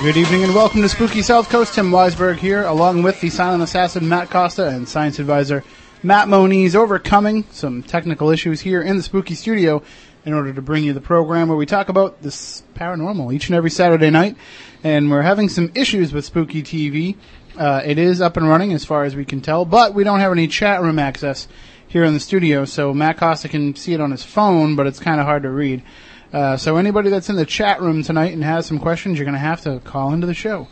Good evening and welcome to Spooky South Coast. Tim Weisberg here, along with the silent assassin Matt Costa and science advisor Matt Moniz, overcoming some technical issues here in the Spooky Studio in order to bring you the program where we talk about this paranormal each and every Saturday night. And we're having some issues with Spooky TV. Uh, it is up and running as far as we can tell, but we don't have any chat room access here in the studio, so Matt Costa can see it on his phone, but it's kind of hard to read. Uh, so anybody that's in the chat room tonight and has some questions, you're going to have to call into the show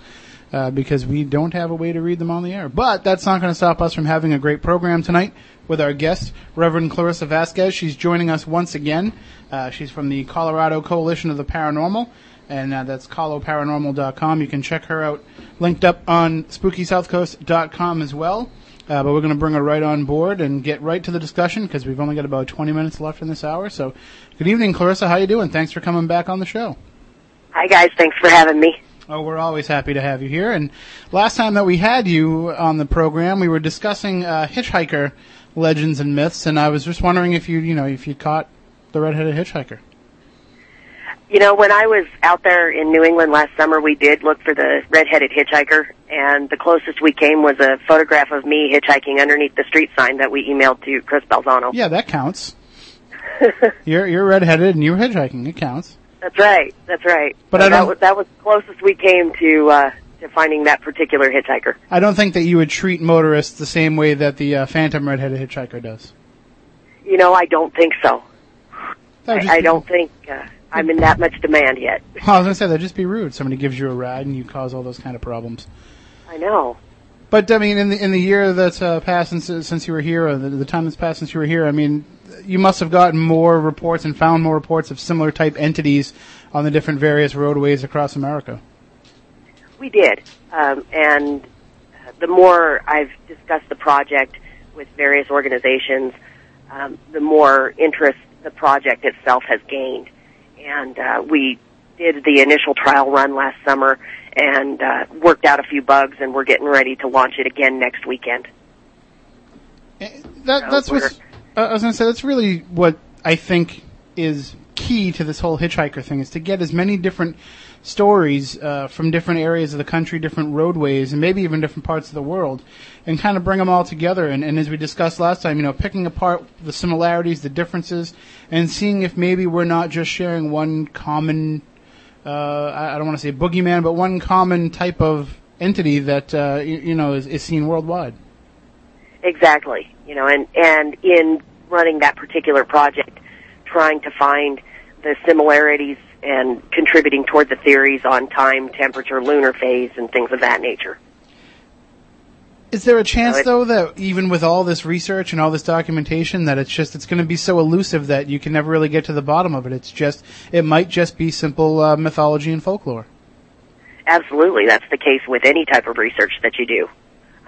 uh, because we don't have a way to read them on the air. But that's not going to stop us from having a great program tonight with our guest, Reverend Clarissa Vasquez. She's joining us once again. Uh, she's from the Colorado Coalition of the Paranormal, and uh, that's coloparanormal.com. You can check her out, linked up on SpookySouthCoast.com as well. Uh, but we're going to bring her right on board and get right to the discussion because we've only got about 20 minutes left in this hour. So, good evening, Clarissa. How you doing? Thanks for coming back on the show. Hi guys, thanks for having me. Oh, we're always happy to have you here. And last time that we had you on the program, we were discussing uh, hitchhiker legends and myths, and I was just wondering if you, you know, if you caught the redheaded hitchhiker. You know, when I was out there in New England last summer, we did look for the red-headed hitchhiker, and the closest we came was a photograph of me hitchhiking underneath the street sign that we emailed to Chris Balzano. Yeah, that counts. you're you're redheaded and you were hitchhiking. It counts. That's right. That's right. But So I that don't- was that was closest we came to uh, to finding that particular hitchhiker. I don't think that you would treat motorists the same way that the uh, phantom redheaded hitchhiker does. You know, I don't think so. That I, I don't think uh, I'm in that much demand yet. Well, I was gonna say that'd just be rude. Somebody gives you a ride and you cause all those kind of problems. I know. But I mean, in the in the year that's uh, passed since since you were here, or the, the time that's passed since you were here, I mean, you must have gotten more reports and found more reports of similar type entities on the different various roadways across America. We did, um, and uh, the more I've discussed the project with various organizations, um, the more interest the project itself has gained. And uh, we did the initial trial run last summer and uh, worked out a few bugs, and we're getting ready to launch it again next weekend. Eh, That that's we're- Uh, I was gonna say that's really what I think is key to this whole hitchhiker thing is to get as many different stories uh, from different areas of the country, different roadways, and maybe even different parts of the world, and kind of bring them all together. And, and as we discussed last time, you know, picking apart the similarities, the differences, and seeing if maybe we're not just sharing one common. Uh, I don't want to say boogeyman, but one common type of entity that uh, you, you know is, is seen worldwide. Exactly. You know, and and in running that particular project, trying to find the similarities and contributing toward the theories on time, temperature, lunar phase, and things of that nature. Is there a chance though that even with all this research and all this documentation that it's just it's going to be so elusive that you can never really get to the bottom of it? It's just it might just be simple uh, mythology and folklore. Absolutely, that's the case with any type of research that you do.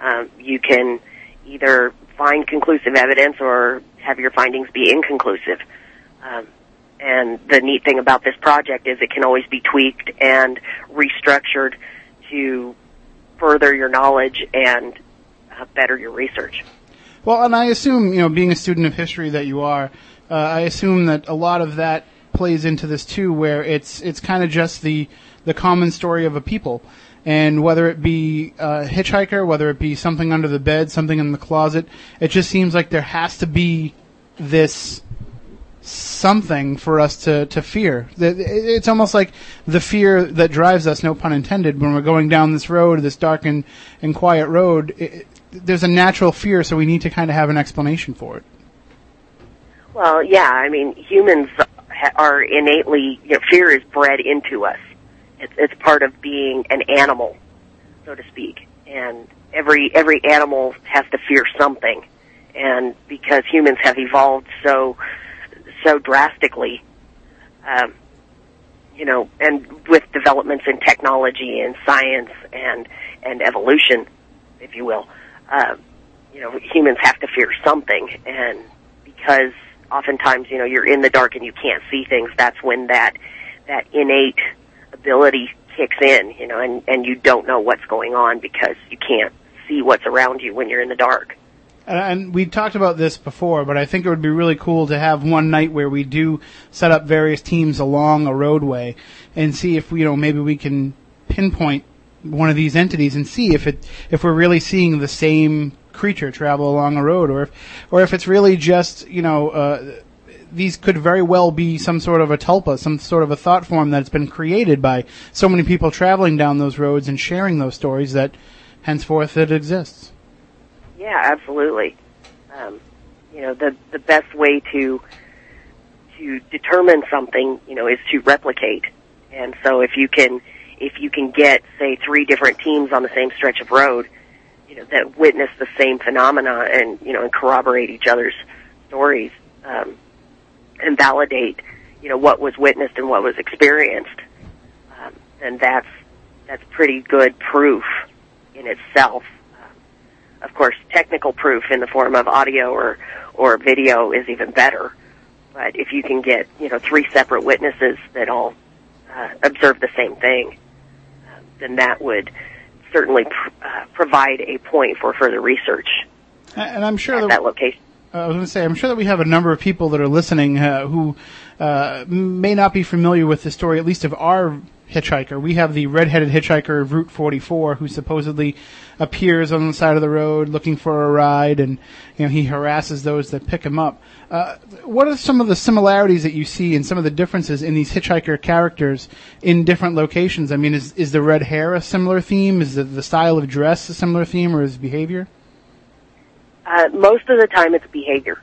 Um, you can either find conclusive evidence or have your findings be inconclusive. Um, and the neat thing about this project is it can always be tweaked and restructured to further your knowledge and better your research. Well, and I assume you know, being a student of history that you are, uh, I assume that a lot of that plays into this too, where it's it's kind of just the the common story of a people. And whether it be a hitchhiker, whether it be something under the bed, something in the closet, it just seems like there has to be this something for us to, to fear. It's almost like the fear that drives us, no pun intended, when we're going down this road, this dark and, and quiet road. It, there's a natural fear, so we need to kind of have an explanation for it. Well, yeah, I mean, humans are innately, you know, fear is bred into us. It's, it's part of being an animal, so to speak. And every, every animal has to fear something. and because humans have evolved so so drastically, um, you know, and with developments in technology and science and and evolution, if you will, uh, you know, humans have to fear something, and because oftentimes, you know, you're in the dark and you can't see things, that's when that that innate ability kicks in, you know, and and you don't know what's going on because you can't see what's around you when you're in the dark. And we talked about this before, but I think it would be really cool to have one night where we do set up various teams along a roadway and see if you know maybe we can pinpoint one of these entities and see if it if we're really seeing the same creature travel along a road, or if or if it's really just you know. Uh, these could very well be some sort of a tulpa, some sort of a thought form that's been created by so many people traveling down those roads and sharing those stories that henceforth it exists. Yeah, absolutely. Um, you know, the the best way to to determine something, you know, is to replicate. And so if you can if you can get say three different teams on the same stretch of road, you know, that witness the same phenomena and you know and corroborate each other's stories um, and validate, you know, what was witnessed and what was experienced, um, then that's that's pretty good proof in itself. Um, of course, technical proof in the form of audio or or video is even better. But if you can get you know three separate witnesses that all uh, observe the same thing, then that would certainly pr- uh, provide a point for further research And I'm sure at that, that location. I was going to say, I'm sure that we have a number of people that are listening uh, who uh, may not be familiar with the story, at least of our hitchhiker. We have the red-headed hitchhiker of Route 44 who supposedly appears on the side of the road looking for a ride, and you know he harasses those that pick him up. Uh, what are some of the similarities that you see and some of the differences in these hitchhiker characters in different locations? I mean, is is the red hair a similar theme? Is the, the style of dress a similar theme, or is behavior? Uh, most of the time, it's behavior.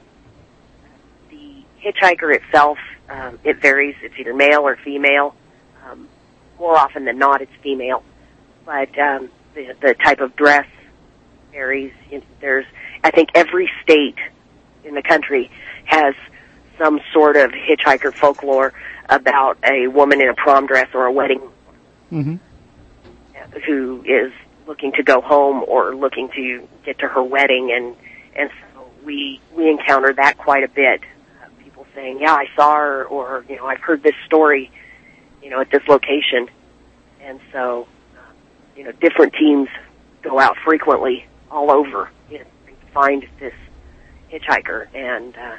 The hitchhiker itself, um, it varies. It's either male or female. More often than not, it's female. But um, the, the type of dress varies. There's, I think, every state in the country has some sort of hitchhiker folklore about a woman in a prom dress or a wedding Mm-hmm. who is looking to go home or looking to get to her wedding and and so we we encounter that quite a bit uh, people saying yeah i saw her or you know i've heard this story you know at this location and so uh, you know different teams go out frequently all over you know, and find this hitchhiker and uh,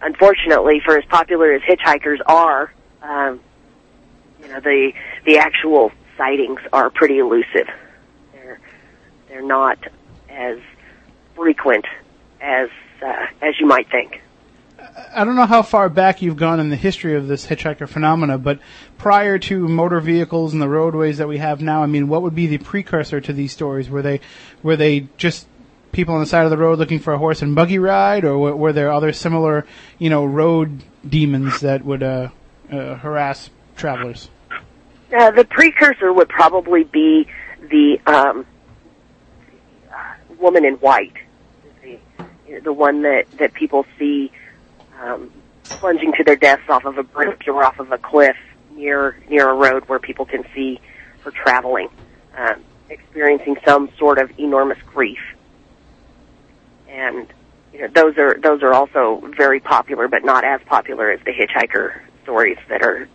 unfortunately for as popular as hitchhikers are um, you know the the actual sightings are pretty elusive. They're they're not as frequent as uh, as you might think. I don't know how far back you've gone in the history of this hitchhiker phenomena, but prior to motor vehicles and the roadways that we have now, I mean, what would be the precursor to these stories? Were they were they just people on the side of the road looking for a horse and buggy ride, or were, there other similar, you know, road demons that would uh, uh, harass travelers? Uh, the precursor would probably be the um, woman in white, the the one that that people see um, plunging to their deaths off of a bridge or off of a cliff near near a road where people can see her traveling, um, experiencing some sort of enormous grief, and you know those are those are also very popular, but not as popular as the hitchhiker stories that are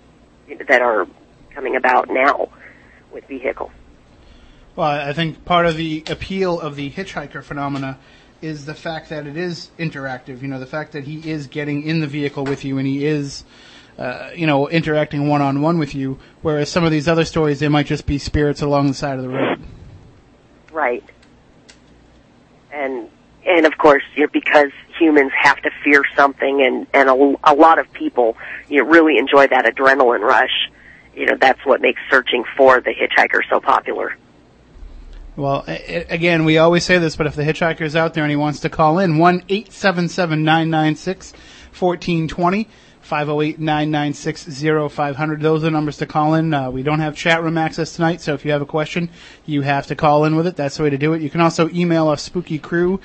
that are coming about now with vehicles. Well, I think part of the appeal of the hitchhiker phenomena is the fact that it is interactive. You know, the fact that he is getting in the vehicle with you and he is, uh, you know, interacting one on one with you. Whereas some of these other stories, they might just be spirits along the side of the road. Right. And and of course, you know, because humans have to fear something, and and a, a lot of people, you know, really enjoy that adrenaline rush. You know, that's what makes searching for the hitchhiker so popular. Well, again, we always say this, but if the hitchhiker is out there and he wants to call in, one eight seven seven nine nine six fourteen twenty. 508-996-0500. Those are the numbers to call in. Uh, we don't have chat room access tonight, so if you have a question, you have to call in with it. That's the way to do it. You can also email us spookycrew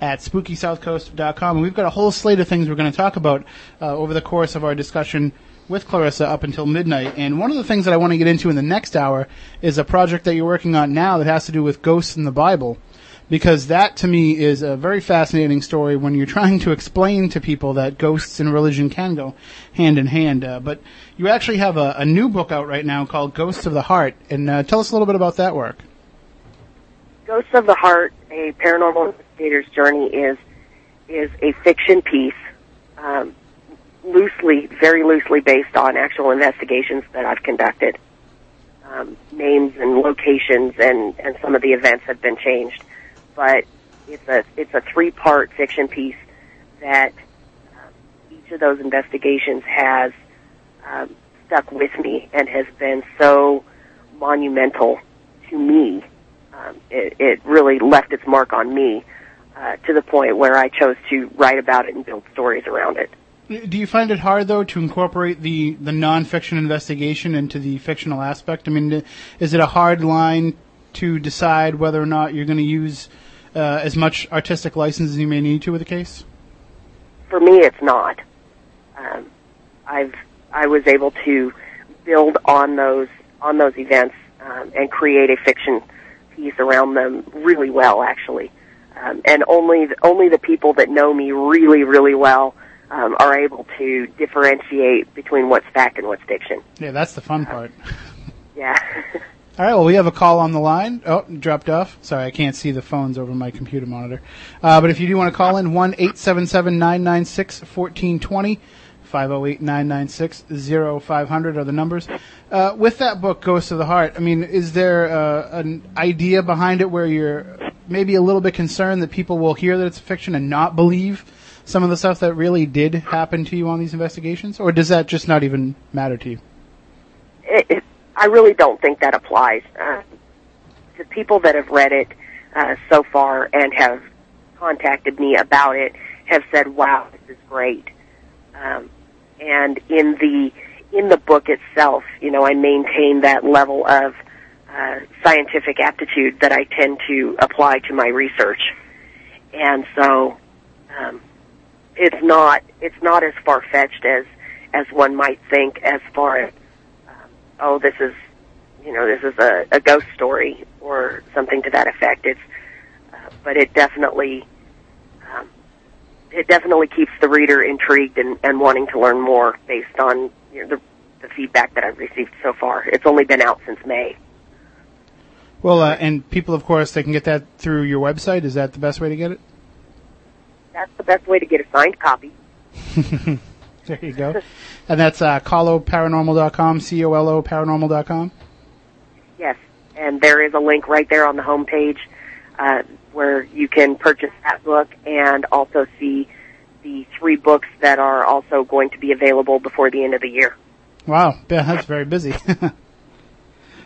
at spookysouthcoast.com. And we've got a whole slate of things we're going to talk about uh, over the course of our discussion with Clarissa up until midnight. And one of the things that I want to get into in the next hour is a project that you're working on now that has to do with ghosts in the Bible because that to me is a very fascinating story when you're trying to explain to people that ghosts and religion can go hand in hand. Uh, but you actually have a, a, new book out right now called Ghosts of the Heart, and uh, tell us a little bit about that work. Ghosts of the Heart: A Paranormal Investigator's Journey is is a fiction piece, um, loosely, very loosely based on actual investigations that I've conducted. Um, names and locations and, and some of the events have been changed but it's a it's a three part fiction piece that um, each of those investigations has um, stuck with me and has been so monumental to me. Um, it, it really left its mark on me uh, to the point where I chose to write about it and build stories around it. Do you find it hard though to incorporate the the nonfiction investigation into the fictional aspect? I mean, is it a hard line to decide whether or not you're going to use uh, as much artistic license as you may need to with a case? For me, it's not. Um, I've I was able to build on those on those events um, and create a fiction piece around them really well, actually. Um, and only the, only the people that know me really really well um, are able to differentiate between what's fact and what's fiction. Yeah, that's the fun part. yeah. All right. Well, we have a call on the line. Oh, dropped off. Sorry, I can't see the phones over my computer monitor. Uh, but if you do want to call in, one eight seven seven nine nine six fourteen twenty. 508-996-0500 are the numbers. Uh, with that book, Ghost of the Heart, I mean, is there uh, an idea behind it where you're maybe a little bit concerned that people will hear that it's fiction and not believe some of the stuff that really did happen to you on these investigations? Or does that just not even matter to you? It, it, I really don't think that applies. Uh, to people that have read it uh, so far and have contacted me about it have said, "Wow, this is great." Um, and in the in the book itself, you know, I maintain that level of uh, scientific aptitude that I tend to apply to my research, and so um, it's not it's not as far fetched as as one might think as far as oh, this is, you know, this is a, a ghost story or something to that effect. It's, uh, but it definitely, um, it definitely keeps the reader intrigued and, and wanting to learn more based on you know, the, the feedback that I've received so far. It's only been out since May. Well, uh, and people, of course, they can get that through your website. Is that the best way to get it? That's the best way to get a signed copy. there you go. And that's uh, coloparanormal.com, C-O-L-O paranormal.com? Yes, and there is a link right there on the homepage uh, where you can purchase that book and also see the three books that are also going to be available before the end of the year. Wow, yeah, that's very busy.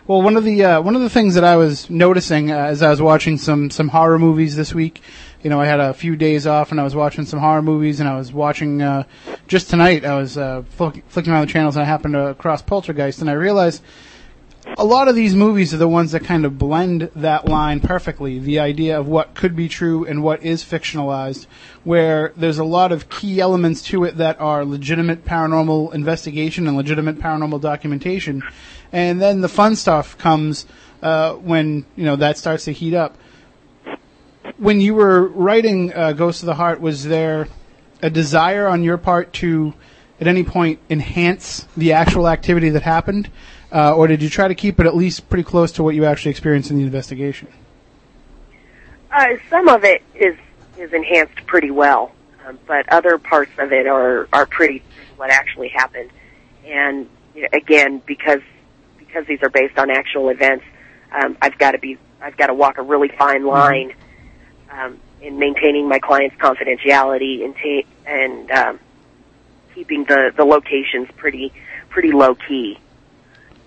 well, one of the uh, one of the things that I was noticing uh, as I was watching some some horror movies this week you know, I had a few days off and I was watching some horror movies and I was watching, uh, just tonight I was, uh, flick, flicking around the channels and I happened to cross Poltergeist and I realized a lot of these movies are the ones that kind of blend that line perfectly. The idea of what could be true and what is fictionalized, where there's a lot of key elements to it that are legitimate paranormal investigation and legitimate paranormal documentation. And then the fun stuff comes, uh, when, you know, that starts to heat up when you were writing uh, Ghost of the Heart, was there a desire on your part to, at any point, enhance the actual activity that happened, uh, or did you try to keep it at least pretty close to what you actually experienced in the investigation? Uh, some of it is is enhanced pretty well, um, but other parts of it are are pretty what actually happened. And you know, again, because because these are based on actual events, um, I've got to be I've got to walk a really fine mm-hmm. line. Um, in maintaining my client's confidentiality and ta- and um, keeping the the locations pretty pretty low key,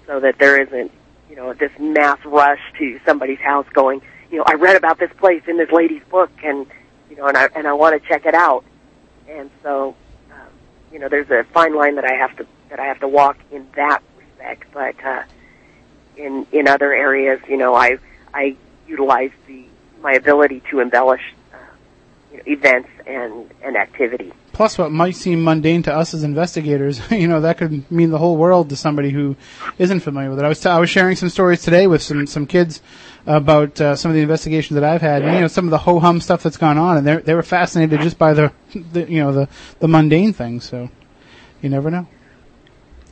so that there isn't you know this mass rush to somebody's house going you know I read about this place in this lady's book and you know and I and I want to check it out, and so um, you know, there's a fine line that I have to that I have to walk in that respect. But uh, in in other areas, you know, I I utilize the my ability to embellish uh, you know, events and and activity. Plus, what might seem mundane to us as investigators, you know, that could mean the whole world to somebody who isn't familiar with it. I was t- I was sharing some stories today with some some kids about uh, some of the investigations that I've had, and you know, some of the ho hum stuff that's gone on, and they they were fascinated just by the, the you know the the mundane things. So, you never know.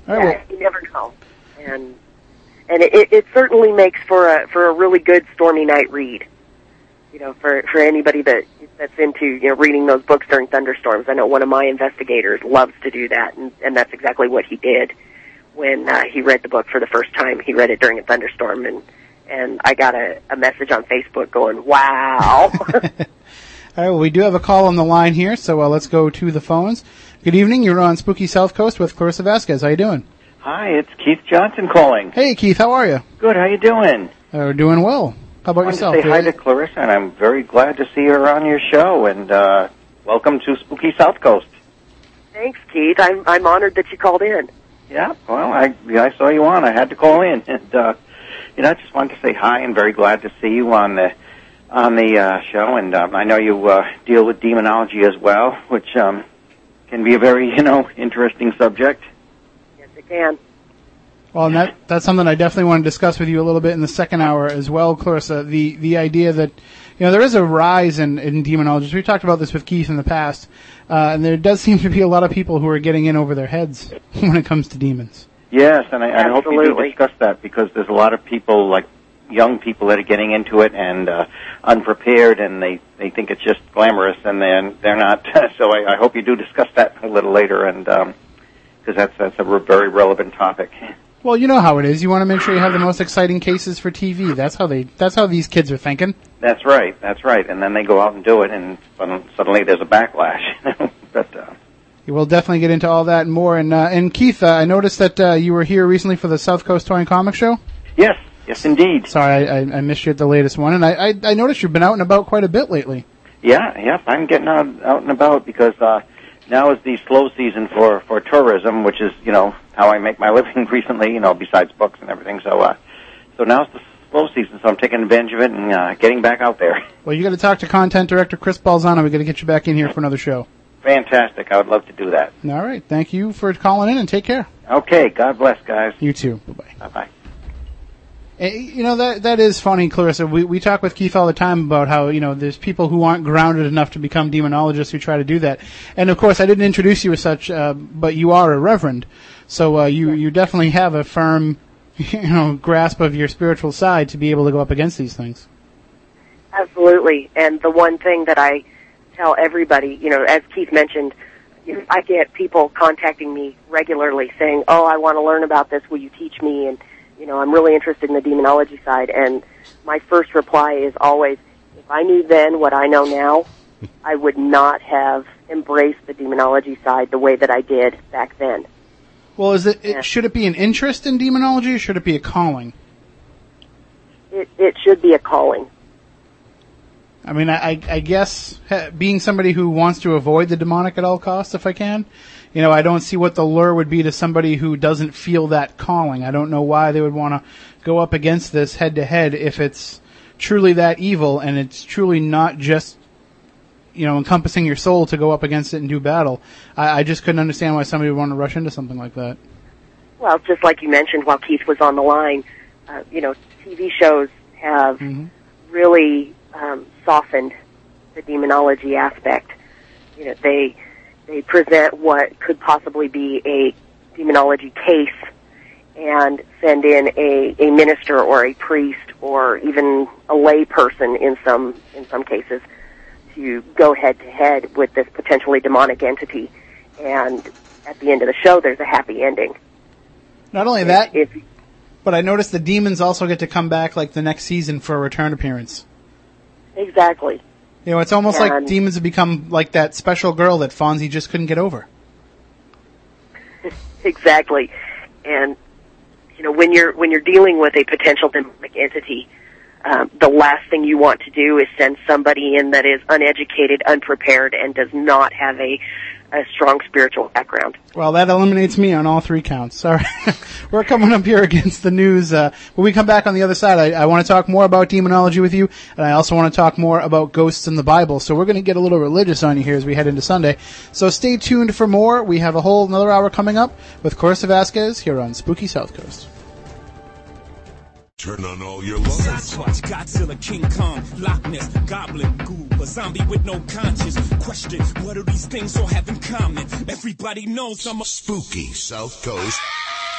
All right, yeah, you never know, and and it, it certainly makes for a for a really good stormy night read. You know, for for anybody that that's into you know reading those books during thunderstorms. I know one of my investigators loves to do that, and and that's exactly what he did when uh, he read the book for the first time. He read it during a thunderstorm, and and I got a, a message on Facebook going, "Wow." All right, well, we do have a call on the line here, so uh, let's go to the phones. Good evening. You're on Spooky South Coast with Clarissa Vasquez. How you doing? Hi, it's Keith Johnson calling. Hey, Keith. How are you? Good. How you doing? Uh, we're doing well. How about I wanted yourself? to say hi to Clarissa, and I'm very glad to see her on your show. And uh, welcome to Spooky South Coast. Thanks, Keith. I'm I'm honored that you called in. Yeah. Well, I I saw you on. I had to call in, and uh, you know, I just wanted to say hi and very glad to see you on the on the uh, show. And um, I know you uh, deal with demonology as well, which um, can be a very you know interesting subject. Yes, it can. Well, and that, that's something I definitely want to discuss with you a little bit in the second hour as well, Clarissa. The the idea that you know there is a rise in, in demonologists. We've talked about this with Keith in the past, uh, and there does seem to be a lot of people who are getting in over their heads when it comes to demons. Yes, and I, I hope you do discuss that because there's a lot of people, like young people, that are getting into it and uh, unprepared, and they they think it's just glamorous, and then they're not. so I, I hope you do discuss that a little later, and because that's that's a re- very relevant topic. Well, you know how it is. You want to make sure you have the most exciting cases for TV. That's how they. That's how these kids are thinking. That's right, that's right, and then they go out and do it, and suddenly there's a backlash. but uh, We'll definitely get into all that and more. And uh, and Keith, uh, I noticed that uh, you were here recently for the South Coast Toy and Comic Show. yes, yes, indeed. Sorry, I, I, missed you at the latest one, and I, I I noticed you've been out and about quite a bit lately. Yeah, yep. I'm getting out out and about because uh, now is the slow season for for tourism, which is you know how I make my living recently. You know, besides books and everything. So uh, so now's the slow season, so I'm taking advantage of it and uh, getting back out there. Well, you got to talk to content director Chris Balzano. We got to get you back in here for another show. Fantastic. I would love to do that. All right. Thank you for calling in and take care. Okay. God bless, guys. You too. Bye bye. Bye bye. Eh, You know that that is funny, Clarissa. We we talk with Keith all the time about how you know there's people who aren't grounded enough to become demonologists who try to do that. And of course, I didn't introduce you as such, uh, but you are a reverend, so uh, you you definitely have a firm, you know, grasp of your spiritual side to be able to go up against these things. Absolutely. And the one thing that I tell everybody, you know, as Keith mentioned, you know, I get people contacting me regularly saying, "Oh, I want to learn about this. Will you teach me?" And you know, I'm really interested in the demonology side. And my first reply is always, "If I knew then what I know now, I would not have embraced the demonology side the way that I did back then." Well, is it, it should it be an interest in demonology or should it be a calling? It it should be a calling. I mean, I, I- I guess being somebody who wants to avoid the demonic at all costs, if I can, you know, I don't see what the lure would be to somebody who doesn't feel that calling. I don't know why they would want to go up against this head to head if it's truly that evil and it's truly not just, you know, encompassing your soul to go up against it and do battle. I, I just couldn't understand why somebody would want to rush into something like that. Well, just like you mentioned while Keith was on the line, uh, you know, TV shows have Mhm. really um, softened the demonology aspect. You know, they they present what could possibly be a demonology case and send in a, a minister or a priest or even a lay person in some in some cases to go head to head with this potentially demonic entity and at the end of the show there's a happy ending. Not only that, If but I noticed the demons also get to come back like the next season for a return appearance. exactly. You know, it's almost like demons have become like that special girl that Fonzie just couldn't get over. Exactly. And you know, when you're when you're dealing with a potential demonic entity, um, the last thing you want to do is send somebody in that is uneducated, unprepared, and does not have a, a strong spiritual background. Well, that eliminates me on all three counts. Sorry. We're coming up here against the news. Uh, when we come back on the other side, I, I want to talk more about demonology with you, and I also want to talk more about ghosts in the Bible. So we're going to get a little religious on you here as we head into Sunday. So stay tuned for more. We have a whole another hour coming up with Clarissa Vasquez here on Spooky South Coast. Turn on all your lights. Sasquatch, Godzilla, King Kong, Loch Ness, Goblin, Goob, a zombie with no conscience. Question, what do these things all have in common? Everybody knows I'm a Spooky South Coast.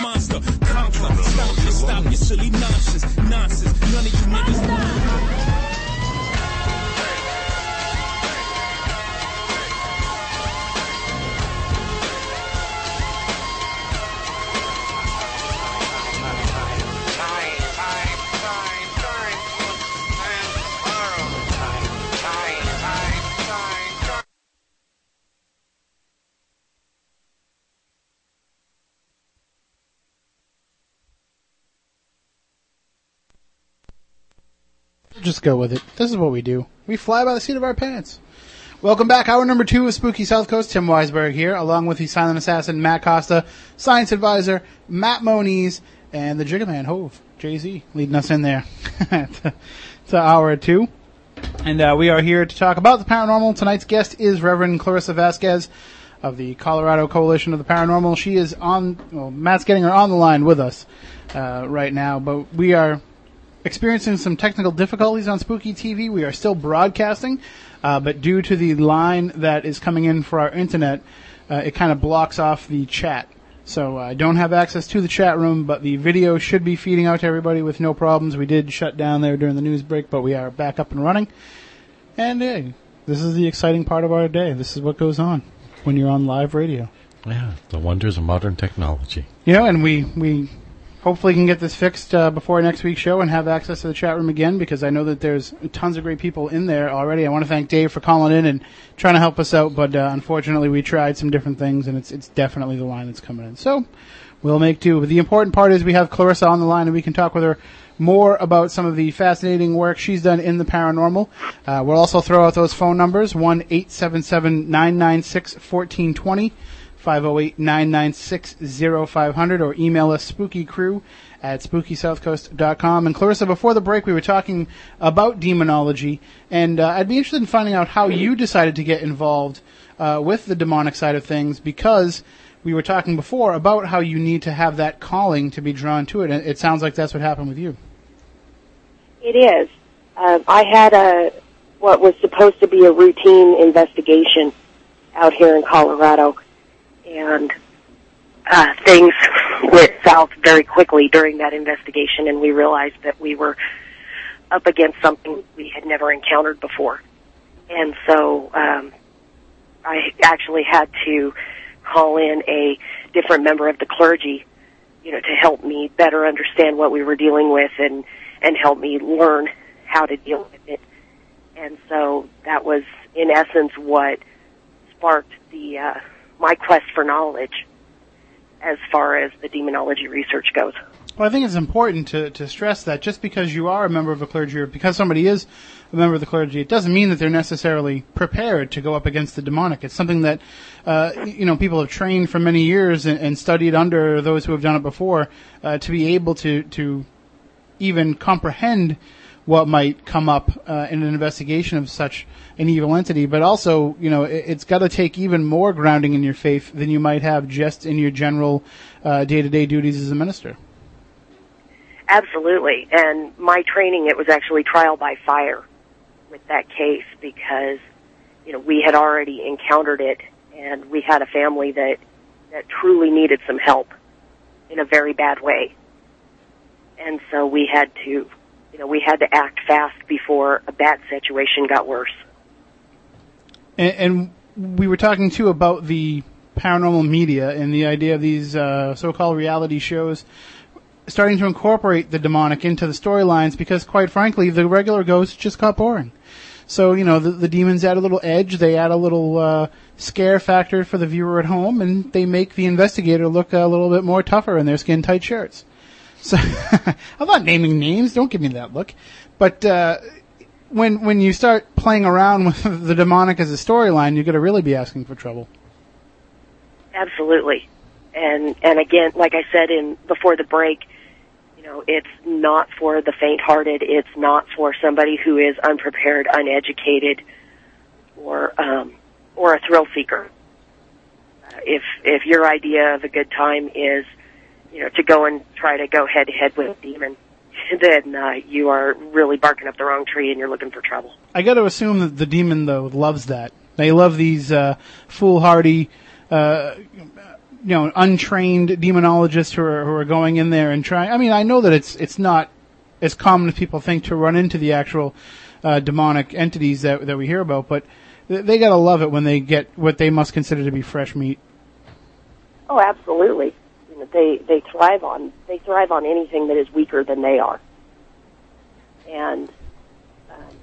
monster, conquer, stop your, stop your silly nonsense, nonsense. None of you niggas. Just go with it. This is what we do. We fly by the seat of our pants. Welcome back. Hour number two of Spooky South Coast. Tim Weisberg here, along with the silent assassin Matt Costa, science advisor Matt Moniz, and the Jigga Man Hove, Jay Z, leading us in there to, to hour two. And uh, we are here to talk about the paranormal. Tonight's guest is Reverend Clarissa Vasquez of the Colorado Coalition of the Paranormal. She is on. Well, Matt's getting her on the line with us uh, right now, but we are experiencing some technical difficulties on Spooky TV. We are still broadcasting, uh, but due to the line that is coming in for our internet, uh, it kind of blocks off the chat. So I don't have access to the chat room, but the video should be feeding out to everybody with no problems. We did shut down there during the news break, but we are back up and running. And hey, this is the exciting part of our day. This is what goes on when you're on live radio. Yeah, the wonders of modern technology. You know, and we we hopefully can get this fixed uh, before next week's show and have access to the chat room again because I know that there's tons of great people in there already. I want to thank Dave for calling in and trying to help us out, but uh, unfortunately we tried some different things and it's it's definitely the line that's coming in. So we'll make do. But the important part is we have Clarissa on the line and we can talk with her more about some of the fascinating work she's done in the paranormal. Uh, we'll also throw out those phone numbers, one eight seven seven nine nine six fourteen twenty. 508-996-0500 or email us spookycrew at spookysouthcoast.com. And Clarissa, before the break, we were talking about demonology, and uh, I'd be interested in finding out how you decided to get involved uh, with the demonic side of things because we were talking before about how you need to have that calling to be drawn to it, and it sounds like that's what happened with you. It is. Um, I had a what was supposed to be a routine investigation out here in Colorado, and uh, things went south very quickly during that investigation, and we realized that we were up against something we had never encountered before. And so um, I actually had to call in a different member of the clergy, you know, to help me better understand what we were dealing with and and help me learn how to deal with it. And so that was, in essence, what sparked the uh, my quest for knowledge as far as the demonology research goes. Well, I think it's important to, to stress that just because you are a member of a clergy or because somebody is a member of the clergy, it doesn't mean that they're necessarily prepared to go up against the demonic. It's something that, uh, you know, people have trained for many years and, and studied under those who have done it before uh, to be able to, to even comprehend what might come up uh, in an investigation of such an evil entity. But also, you know, it, it's got to take even more grounding in your faith than you might have just in your general uh, day-to-day duties as a minister. Absolutely. And my training, it was actually trial by fire with that case because, you know, we had already encountered it and we had a family that, that truly needed some help in a very bad way. And so we had to, you know, we had to act fast before a bad situation got worse. And, and we were talking too about the paranormal media and the idea of these uh, so-called reality shows starting to incorporate the demonic into the storylines because, quite frankly, the regular ghosts just got boring. So you know the, the demons add a little edge, they add a little uh, scare factor for the viewer at home, and they make the investigator look a little bit more tougher in their skin tight shirts. So I'm not naming names. Don't give me that look. But uh, when when you start playing around with the demonic as a storyline, you're going to really be asking for trouble. Absolutely. And and again, like I said in before the break, you know, it's not for the faint-hearted. It's not for somebody who is unprepared, uneducated, or um, or a thrill seeker. Uh, if if your idea of a good time is, you know, to go and try to go head to head with a demon, then uh, you are really barking up the wrong tree and you're looking for trouble. I got to assume that the demon though loves that. They love these uh, foolhardy, uh, you know, untrained demonologists who are who are going in there and trying. I mean, I know that it's it's not as common as people think to run into the actual uh, demonic entities that that we hear about, but th- they gotta love it when they get what they must consider to be fresh meat. Oh, absolutely. They they thrive on they thrive on anything that is weaker than they are. And um,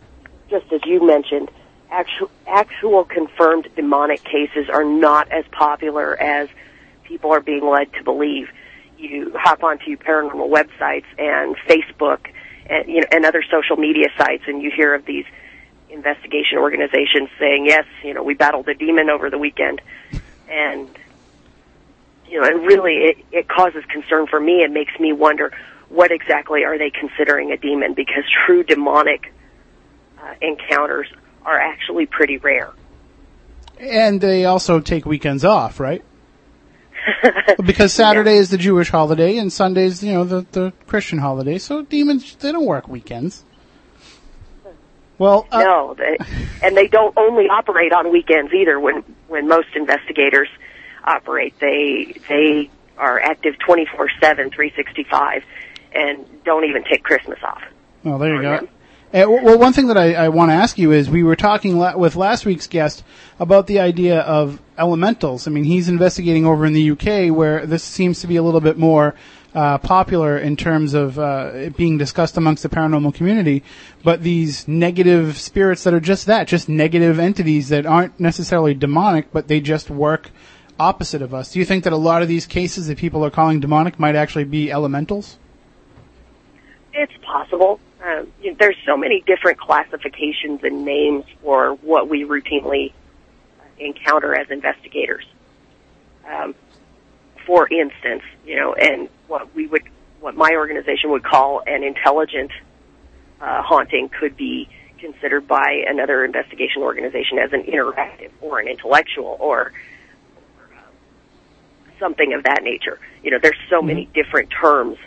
just as you mentioned, actual actual confirmed demonic cases are not as popular as people are being led to believe. You hop onto paranormal websites and Facebook and you know and other social media sites, and you hear of these investigation organizations saying, "Yes, you know, we battled a demon over the weekend," and you know, and really it, it causes concern for me. It makes me wonder what exactly are they considering a demon because true demonic uh, encounters are actually pretty rare. And they also take weekends off, right? because Saturday is the Jewish holiday and Sunday's, you know, the, the Christian holiday. So demons, they don't work weekends. Well, uh, no, they, and they don't only operate on weekends either. When when most investigators operate, they they are active 24/7, 365, and don't even take Christmas off. Well, there you go. Uh, well, one thing that I, I want to ask you is we were talking la- with last week's guest about the idea of elementals. I mean, he's investigating over in the UK where this seems to be a little bit more uh, popular in terms of uh, it being discussed amongst the paranormal community. But these negative spirits that are just that, just negative entities that aren't necessarily demonic, but they just work opposite of us. Do you think that a lot of these cases that people are calling demonic might actually be elementals? It's possible. Um, you know, there's so many different classifications and names for what we routinely encounter as investigators. Um, for instance, you know, and what we would, what my organization would call an intelligent uh, haunting could be considered by another investigation organization as an interactive or an intellectual or, something of that nature. You know, there's so many different terms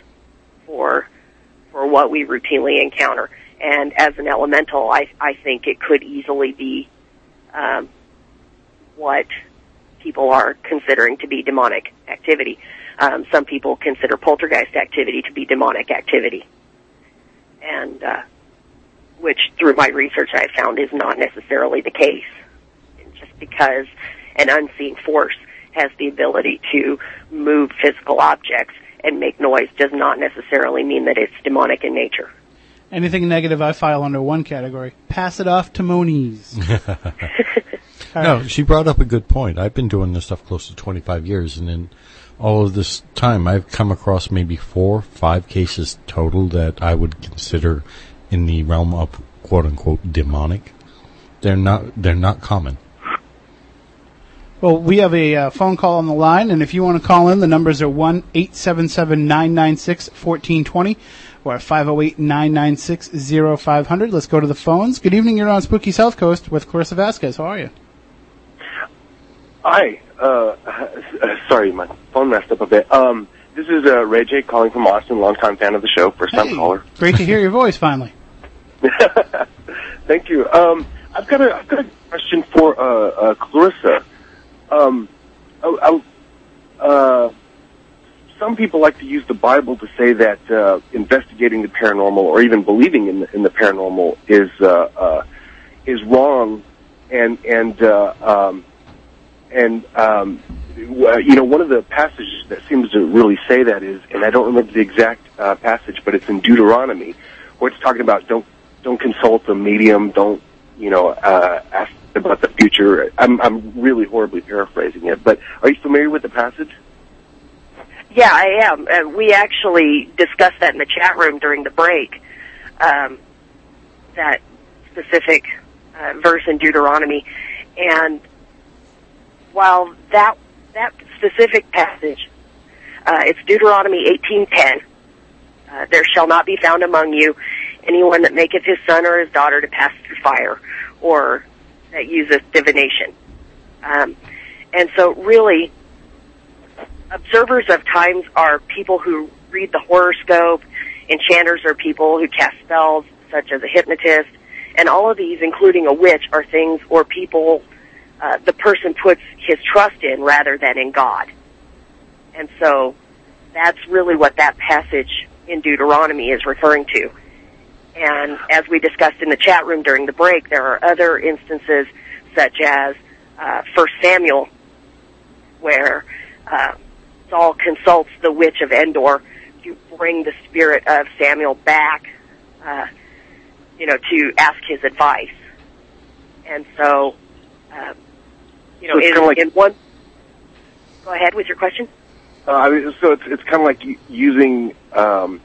for for what we routinely encounter. And as an elemental, I, I think it could easily be um, what people are considering to be demonic activity. Um, some people consider poltergeist activity to be demonic activity, and uh, which, through my research, I found is not necessarily the case. Just because an unseen force has the ability to move physical objects and make noise does not necessarily mean that it's demonic in nature. Anything negative, I file under one category. Pass it off to Moniz. No, she brought up a good point. I've been doing this stuff close to 25 years, and in all of this time, I've come across maybe four, five cases total that I would consider in the realm of quote unquote demonic. They're not. They're not common. Well, we have a uh, phone call on the line, and if you want to call in, the numbers are one eight seven seven nine nine six fourteen twenty or 508-996-0500. Let's go to the phones. Good evening, you're on Spooky South Coast with Clarissa Vasquez. How are you? Hi. Uh, sorry, my phone messed up a bit. Um, this is uh, Ray J calling from Austin, longtime fan of the show, first time Hey. caller. Great to hear your voice finally. Thank you. Um, I've got a I've got a question for uh, uh, Clarissa. Um, I, I, uh, some people like to use the Bible to say that uh, investigating the paranormal or even believing in the, in the paranormal is uh, uh, is wrong, and and uh, um, and um, you know one of the passages that seems to really say that is, and I don't remember the exact uh, passage, but it's in Deuteronomy, where it's talking about don't don't consult a medium, don't you know uh, ask about the future. I'm I'm really horribly paraphrasing it, but are you familiar with the passage? Yeah, I am. Uh, we actually discussed that in the chat room during the break. Um, that specific uh, verse in Deuteronomy, and while that that specific passage, uh, it's Deuteronomy eighteen ten. Uh, there shall not be found among you anyone that maketh his son or his daughter to pass through fire, or that useth divination. Um, and so, really, observers of times are people who read the horoscope. Enchanters are people who cast spells, such as a hypnotist. And all of these, including a witch, are things or people uh, the person puts his trust in rather than in God. And so that's really what that passage in Deuteronomy is referring to. And as we discussed in the chat room during the break, there are other instances such as uh, First Samuel, where uh, Saul consults the witch of Endor to bring the spirit of Samuel back, uh, you know, to ask his advice. And so, uh, you know, So it's in, like- in one. Go ahead with your question. Uh, I mean, so it's it's kind of like using um,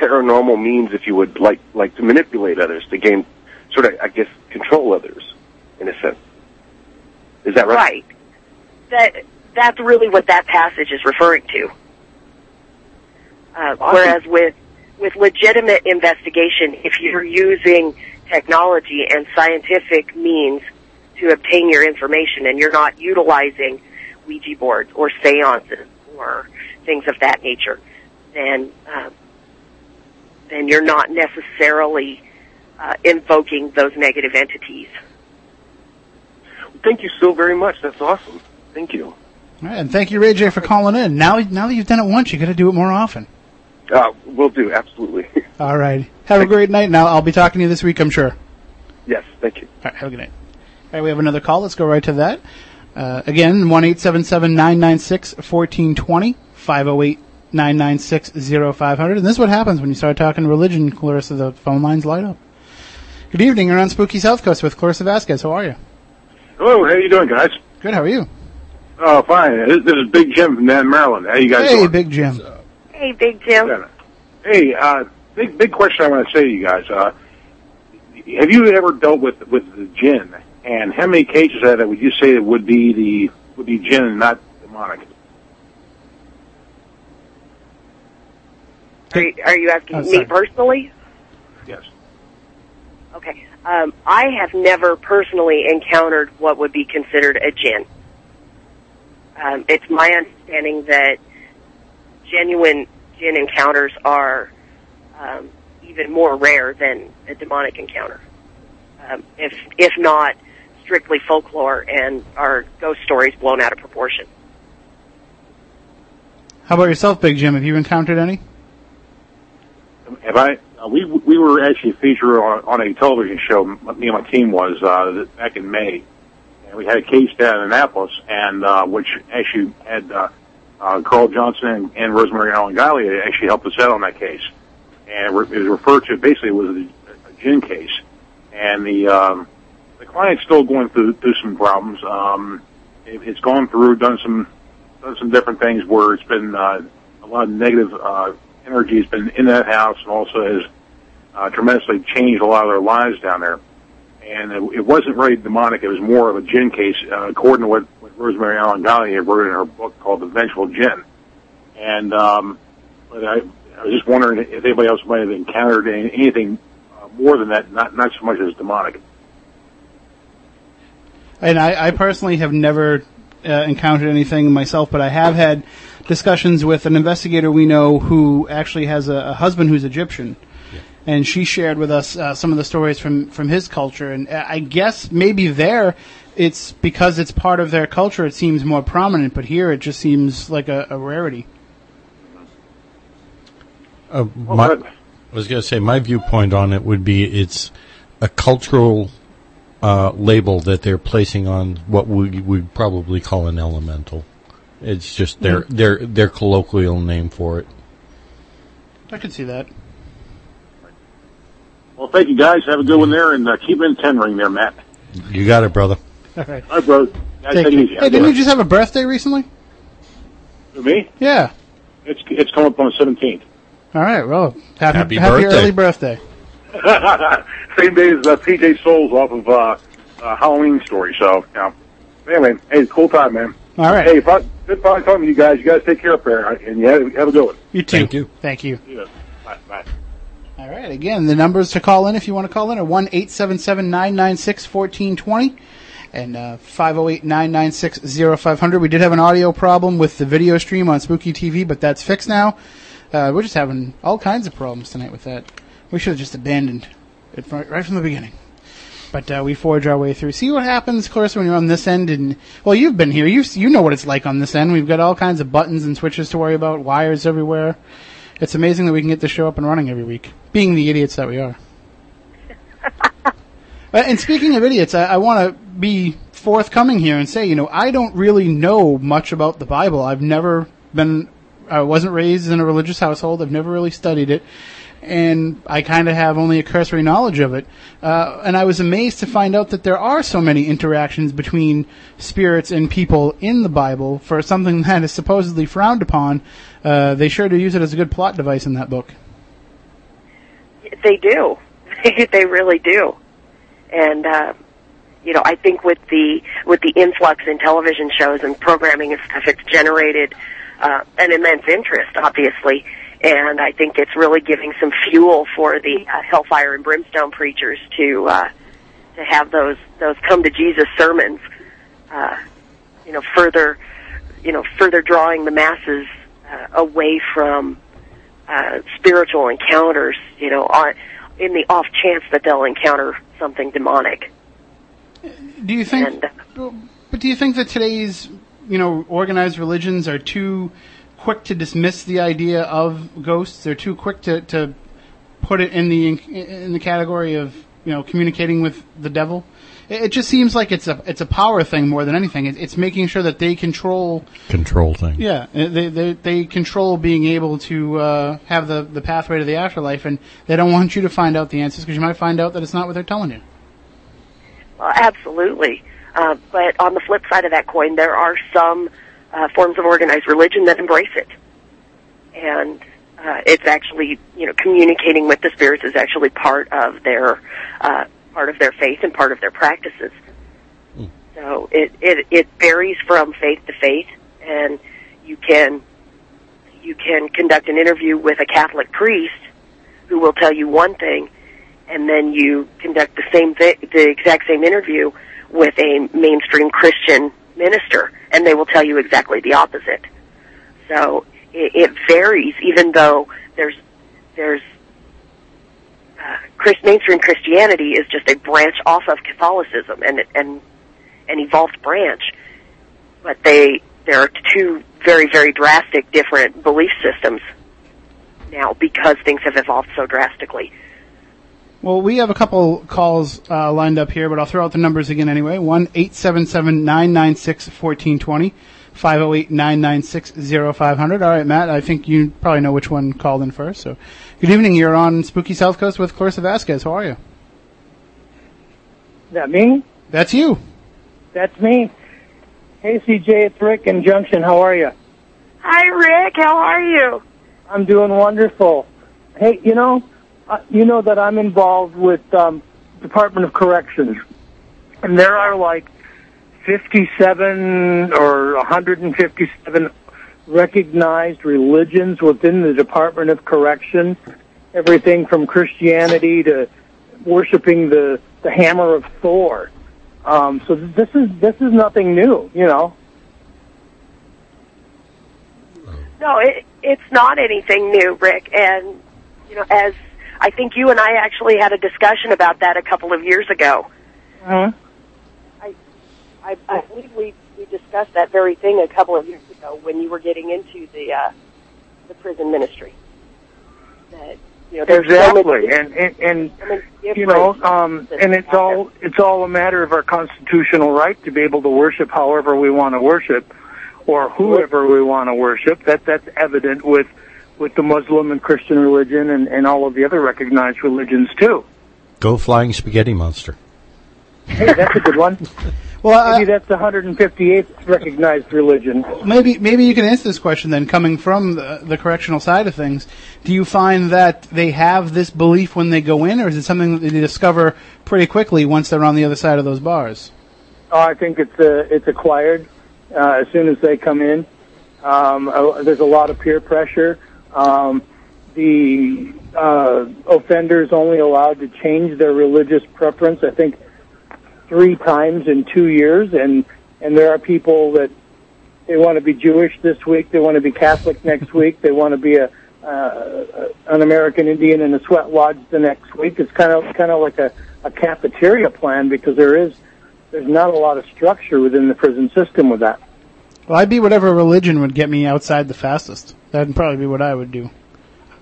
paranormal means, if you would, like like to manipulate others to gain sort of, I guess, control others in a sense. Is that right? Right. That that's really what that passage is referring to. Uh, Whereas with with legitimate investigation, if you're using technology and scientific means to obtain your information, and you're not utilizing Ouija boards or seances or things of that nature, then um, then you're not necessarily uh, invoking those negative entities. Thank you so very much. That's awesome. Thank you. All right, and thank you, Ray J, for calling in. Now, now that you've done it once, you got to do it more often. Uh, we'll do absolutely. All right. Have a great night. Now, I'll be talking to you this week, I'm sure. yes. Thank you. All right, have a good night. All right, we have another call. Let's go right to that. Uh, again, one eight seven seven nine nine six fourteen twenty five zero eight nine nine six zero five hundred. And this is what happens when you start talking religion, Clarissa. The phone lines light up. Good evening. You're on Spooky South Coast with Clarissa Vasquez. How are you? Hello, how are you doing, guys? Good. How are you? Oh, fine. This, this is Big Jim from Dan, Maryland. How you guys hey, doing? Big Jim. Hey, Big Jim. Hey, uh, big big question I want to say to you guys. Uh, have you ever dealt with with the jinn? And how many cases of that would you say that would be the would be jinn and not demonic? Are you, are you asking Oh, me personally? Yes. Okay. Um, I have never personally encountered what would be considered a jinn. Um, it's my understanding that genuine jinn encounters are um, even more rare than a demonic encounter. Um, if if not strictly folklore and are ghost stories blown out of proportion. How about yourself, Big Jim? Have you encountered any? Have I? Uh, we we were actually featured on, on a television show. Me and my team was uh, back in May, and we had a case down in Annapolis, and uh, which actually had uh, uh, Carl Johnson and, and Rosemary Ellen Guiley actually helped us out on that case, and it, re- it was referred to basically it was a, a jinn case, and the um, the client's still going through through some problems. Um, it, it's gone through, done some done some different things where it's been uh, a lot of negative uh, energy has been in that house, and also has uh, tremendously changed a lot of their lives down there. And it, it wasn't really demonic; it was more of a jinn case, uh, according to what, what Rosemary Ellen Guiley wrote in her book called *The Vengeful Djinn*. And um, but I, I was just wondering if anybody else might have encountered any, anything uh, more than that, not not so much as demonic. And I, I personally have never uh, encountered anything myself, but I have had discussions with an investigator we know who actually has a, a husband who's Egyptian. And she shared with us uh, some of the stories from, from his culture. And uh, I guess maybe there, it's because it's part of their culture, it seems more prominent, but here it just seems like a, a rarity. Uh, my, I was going to say my viewpoint on it would be it's a cultural uh, label that they're placing on what we would probably call an elemental. It's just their their their colloquial name for it. I can see that. Well, thank you guys. Have a good one there, and uh, keep in ten ring there, Matt. You got it, brother. All right. All right, bro. Guys, Take take it easy. Hey, didn't you just have a birthday recently? To me? Yeah. It's it's coming up on the seventeenth. All right. Well, happy, Happy happy birthday. early birthday. Same day as uh, PJ Soles off of uh, uh, Halloween story. So, yeah. Anyway, hey, cool time, man. All right. Hey, fun, good fun talking to you guys. You guys take care up there, and you have, have a good one. You too. Thank you. Thank you. Yeah. Bye. Bye. All right. Again, the numbers to call in if you want to call in are one eight seven seven nine nine six fourteen twenty and uh, 508-996-0500. We did have an audio problem with the video stream on Spooky TV, but that's fixed now. Uh, we're just having all kinds of problems tonight with that. We should have just abandoned it right from the beginning. But uh, we forge our way through. See what happens, Clarissa, when you're on this end. And well, you've been here. You you know what it's like on this end. We've got all kinds of buttons and switches to worry about, wires everywhere. It's amazing that we can get the show up and running every week, being the idiots that we are. And speaking of idiots, I, I want to be forthcoming here and say, you know, I don't really know much about the Bible. I've never been, I wasn't raised in a religious household. I've never really studied it. And I kind of have only a cursory knowledge of it. Uh, and I was amazed to find out that there are so many interactions between spirits and people in the Bible for something that is supposedly frowned upon. Uh, they sure do use it as a good plot device in that book. They do. they really do. And uh, you know, I think with the with the influx in television shows and programming and stuff, it's generated uh, an immense interest, obviously. And I think it's really giving some fuel for the uh, hellfire and brimstone preachers to uh, to have those those come to Jesus sermons. Uh, you know, further you know further drawing the masses uh, away from uh, spiritual encounters. You know, on, in the off chance that they'll encounter something demonic. Do you think? And, But do you think that today's, you know, organized religions are too quick to dismiss the idea of ghosts? They're too quick to, to put it in the in the category of you know communicating with the devil. It, it just seems like it's a it's a power thing more than anything. It, it's making sure that they control. Control thing. Yeah, they they, they control being able to uh, have the the pathway to the afterlife, and they don't want you to find out the answers because you might find out that it's not what they're telling you. Well, absolutely. Uh, but on the flip side of that coin, there are some uh, forms of organized religion that embrace it, and uh, it's actually you know communicating with the spirits is actually part of their uh, part of their faith and part of their practices. So it, it it varies from faith to faith, and you can you can conduct an interview with a Catholic priest who will tell you one thing, and then you conduct the same the exact same interview with a mainstream Christian minister, and they will tell you exactly the opposite. So it, it varies, even though there's there's uh, Christ, mainstream Christianity is just a branch off of Catholicism and and an evolved branch, but they there are two very very drastic different belief systems now because things have evolved so drastically. Well, we have a couple calls uh, lined up here, but I'll throw out the numbers again anyway. One eight seven seven nine nine six fourteen twenty. 508-996-0500. All right, Matt, I think you probably know which one called in first. So, good evening. You're on Spooky South Coast with Clarissa Vasquez. How are you? That me? That's you. That's me. Hey, CJ, it's Rick in Junction. How are you? Hi, Rick. How are you? I'm doing wonderful. Hey, you know, you know that I'm involved with um, Department of Corrections, and there are like 57 or 157 recognized religions within the Department of Correction. Everything from Christianity to worshiping the the hammer of Thor. Um, so this is this is nothing new, you know. No, it, it's not anything new, Rick. And you know, as I think you and I actually had a discussion about that a couple of years ago. Uh-huh. I, I believe we we discussed that very thing a couple of years ago when you were getting into the uh, the prison ministry. That you know, there's so exactly, many, and and, and so you know, um, and it's all it's all a matter of our constitutional right to be able to worship however we want to worship, or whoever we want to worship. That that's evident with with the Muslim and Christian religion and, and all of the other recognized religions too. Go flying spaghetti monster. Hey, that's a good one. Well, maybe that's the 158th recognized religion. Maybe maybe you can answer this question then. Coming from the, the correctional side of things, do you find that they have this belief when they go in, or is it something that they discover pretty quickly once they're on the other side of those bars? Oh, I think it's uh, it's acquired uh, as soon as they come in. Um, uh, there's a lot of peer pressure. Um, the uh, offenders only allowed to change their religious preference. I think three times in two years, and and there are people that they want to be Jewish this week, they want to be Catholic next week, they want to be a uh, an American Indian in a sweat lodge the next week. It's kind of kind of like a, a cafeteria plan because there is there's not a lot of structure within the prison system with that. Well, I'd be whatever religion would get me outside the fastest. That'd probably be what I would do.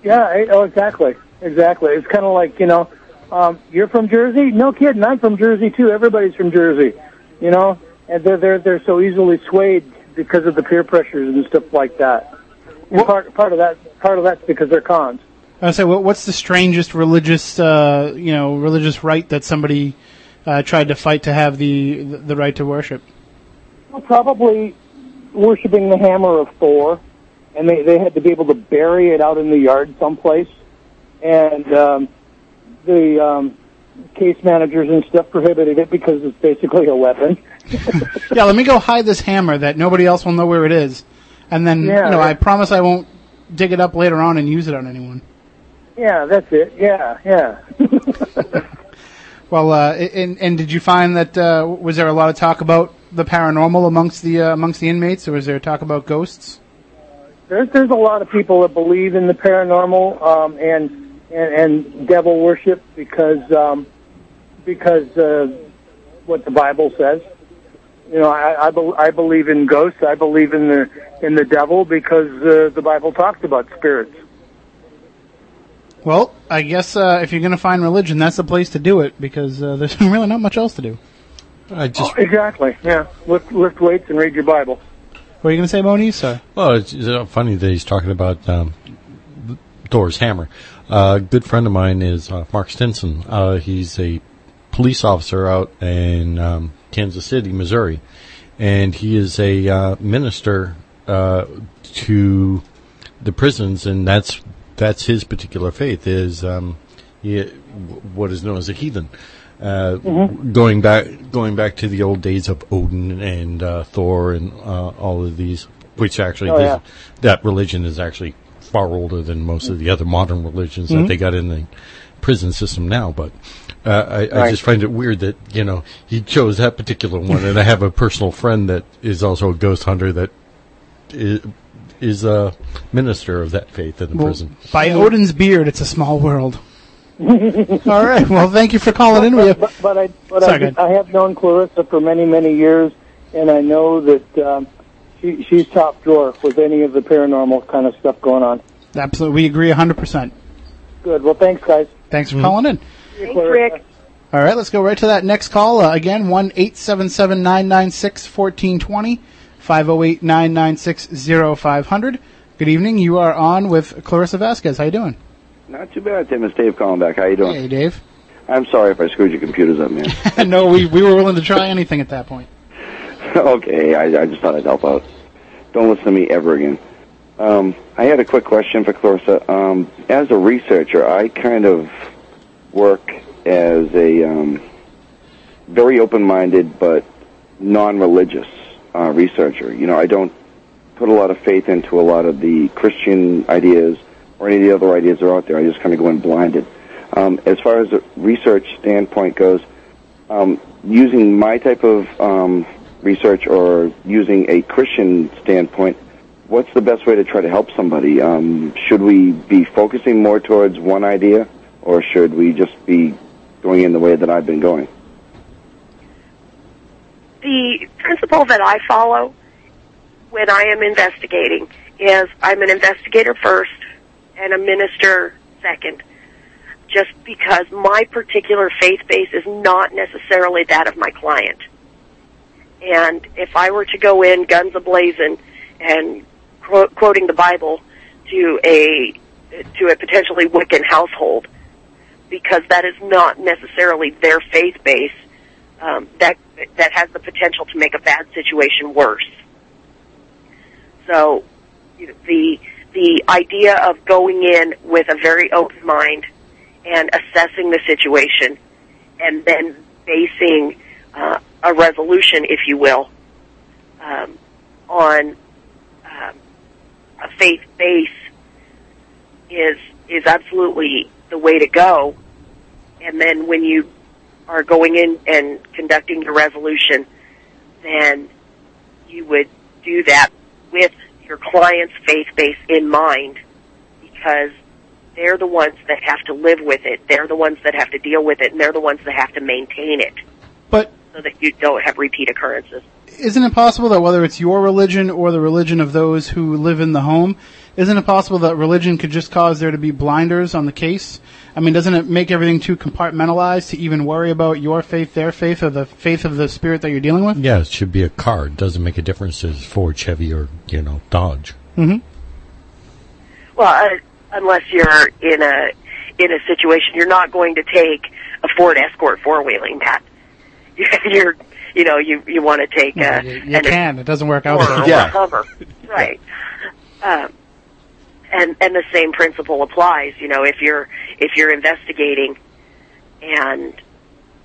Yeah, I, oh, exactly, exactly. It's kind of like you know, um, you're from Jersey? No kidding, I'm from Jersey too. Everybody's from Jersey, you know, and they're they're they're so easily swayed because of the peer pressures and stuff like that. And part part of that part of that's because they're cons. I say, what, what's the strangest religious, uh, you know, religious right that somebody uh, tried to fight to have the the right to worship? Well, probably worshiping the hammer of Thor, and they they had to be able to bury it out in the yard someplace, and um, the um, case managers and stuff prohibited it because it's basically a weapon. yeah, let me go hide this hammer that nobody else will know where it is, and then Yeah, you know, I promise I won't dig it up later on and use it on anyone. Yeah, that's it. Yeah, yeah. Well, uh, and and did you find that uh, was there a lot of talk about the paranormal amongst the uh, amongst the inmates, or was there talk about ghosts? There's there's a lot of people that believe in the paranormal um, and, and and devil worship because um, because uh, what the Bible says. You know, I I, bel I believe in ghosts. I believe in the in the devil because uh, the Bible talks about spirits. Well, I guess uh, if you're going to find religion, that's the place to do it because uh, there's really not much else to do. I just Oh, exactly. Yeah, lift lift weights and read your Bible. What are you going to say? Sorry. Well, it's, it's uh, funny that he's talking about um, Thor's hammer. Uh, a good friend of mine is uh, Mark Stinson. Uh, he's a police officer out in um, Kansas City, Missouri, and he is a uh, minister uh, to the prisons, and that's that's his particular faith is um, he, what is known as a heathen. Uh, Going back, going back to the old days of Odin and uh, Thor and uh, all of these, which actually Oh, this- yeah. that religion is actually far older than most of the other modern religions that Mhm. they got in the prison system now. But uh, I, I just find it weird that you know he chose that particular one, and I have a personal friend that is also a ghost hunter that is, is a minister of that faith in the Well, prison. By Odin's beard, it's a small world. All right. Well, thank you for calling in. We have, But, but I but Sorry, I. I have known Clarissa for many many years, and I know that um, she she's top drawer with any of the paranormal kind of stuff going on. absolutely, we agree 100%. Good. Well, thanks, guys. Thanks for calling in. Thanks, Rick. All right, let's go right to that next call. Uh, again, one eight seven seven nine nine six fourteen twenty, five zero eight nine nine six zero five hundred. Good evening. You are on with Clarissa Vasquez. How you doing? Not too bad, Tim. It's Dave calling back. How you doing? Hey, Dave. I'm sorry if I screwed your computers up, man. no, we we were willing to try anything at that point. okay, I, I just thought I'd help out. Don't listen to me ever again. Um, I had a quick question for Clarissa. Um, as a researcher, I kind of work as a um, very open-minded but non-religious uh, researcher. You know, I don't put a lot of faith into a lot of the Christian ideas or any of the other ideas that are out there. I just kind of go in blinded. Um, as far as the research standpoint goes, um, using my type of um, research or using a Christian standpoint, what's the best way to try to help somebody? Um, should we be focusing more towards one idea, or should we just be going in the way that I've been going? the principle that I follow when I am investigating is I'm an investigator first and a minister second. Just because my particular faith base is not necessarily that of my client. And if I were to go in guns ablazing and quoting the Bible to a to a potentially Wiccan household, because that is not necessarily their faith base, um, that that has the potential to make a bad situation worse. So, the the idea of going in with a very open mind and assessing the situation, and then basing uh, a resolution, if you will, um, on um, a faith base is is absolutely the way to go. And then when you are going in and conducting your resolution, then you would do that with your client's faith base in mind because they're the ones that have to live with it. They're the ones that have to deal with it and they're the ones that have to maintain it. But so that you don't have repeat occurrences. Isn't it possible that whether it's your religion or the religion of those who live in the home, isn't it possible that religion could just cause there to be blinders on the case? I mean, doesn't it make everything too compartmentalized to even worry about your faith, their faith, or the faith of the spirit that you're dealing with? Yeah, it should be a car. It doesn't make a difference if it's Ford, Chevy, or, you know, Dodge. Mm-hmm. Well, uh, unless you're in a in a situation, you're not going to take a Ford Escort four wheeling, Matt. You're, you know, you you want to take Yeah, a you, you an can. It doesn't work out. or so a well. cover, right? Um, and and the same principle applies. You know, if you're if you're investigating and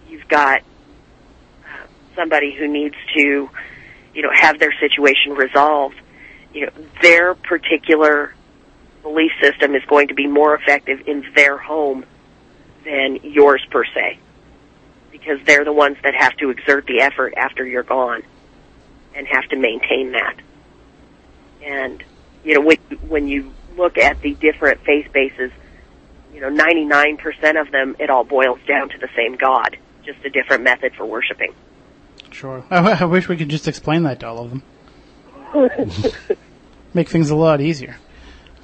you've got uh, somebody who needs to, you know, have their situation resolved, you know, their particular belief system is going to be more effective in their home than yours per se. Because they're the ones that have to exert the effort after you're gone and have to maintain that. And, you know, when, when you look at the different faith bases, you know, 99% of them, it all boils down to the same God, just a different method for worshiping. Sure. I, I wish we could just explain that to all of them. Make things a lot easier.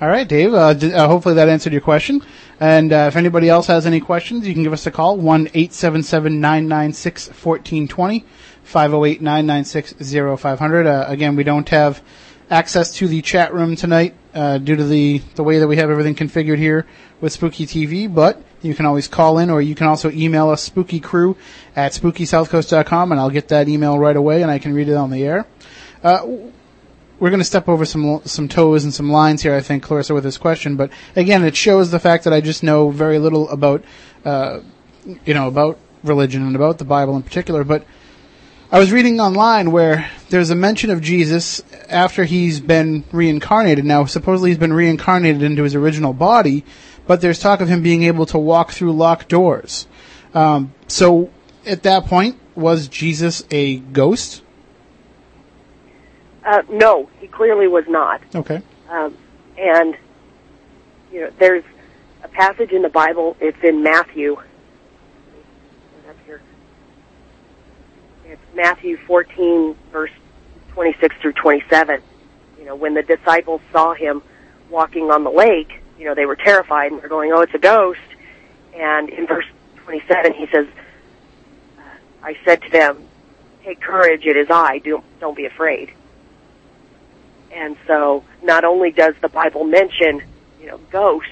All right, Dave. Uh, d- uh, hopefully that answered your question. And uh, if anybody else has any questions, you can give us a call one eight seven seven nine nine six fourteen twenty five zero eight nine nine six zero five hundred. Uh, again, we don't have access to the chat room tonight uh, due to the the way that we have everything configured here with Spooky TV, but you can always call in or you can also email us spookycrew at spookysouthcoast.com and I'll get that email right away and I can read it on the air. Uh, we're going to step over some some toes and some lines here, I think, Clarissa, with this question. But again, it shows the fact that I just know very little about, uh, you know, about religion and about the Bible in particular. But I was reading online where there's a mention of Jesus after he's been reincarnated. Now, supposedly he's been reincarnated into his original body, but there's talk of him being able to walk through locked doors. Um, so, at that point, was Jesus a ghost? Uh, no, he clearly was not. Okay. Um, and you know, there's a passage in the Bible. It's in Matthew. Up here. It's Matthew 14, verse 26 through 27. You know, when the disciples saw him walking on the lake, you know, they were terrified and they're going, "Oh, it's a ghost." And in verse 27, he says, "I said to them, take courage. It is I. Don't don't be afraid." And so not only does the Bible mention, you know, ghosts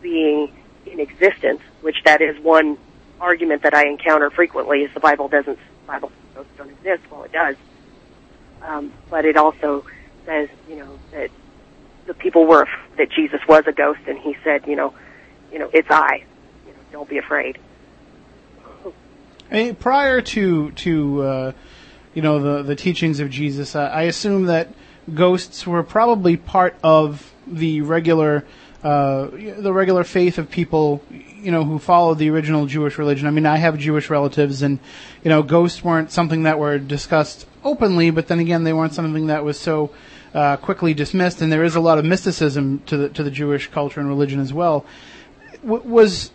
being in existence, which that is one argument that I encounter frequently is the Bible doesn't, Bible ghosts don't exist. Well, it does. Um, but it also says, you know, that the people were, that Jesus was a ghost and he said, you know, you know, it's I. You know, don't be afraid. I prior to to uh, you know the the teachings of Jesus, uh, I assume that ghosts were probably part of the regular uh, the regular faith of people you know who followed the original Jewish religion. I mean, I have Jewish relatives, and you know, ghosts weren't something that were discussed openly, but then again, they weren't something that was so uh, quickly dismissed. And there is a lot of mysticism to the to the Jewish culture and religion as well. W- was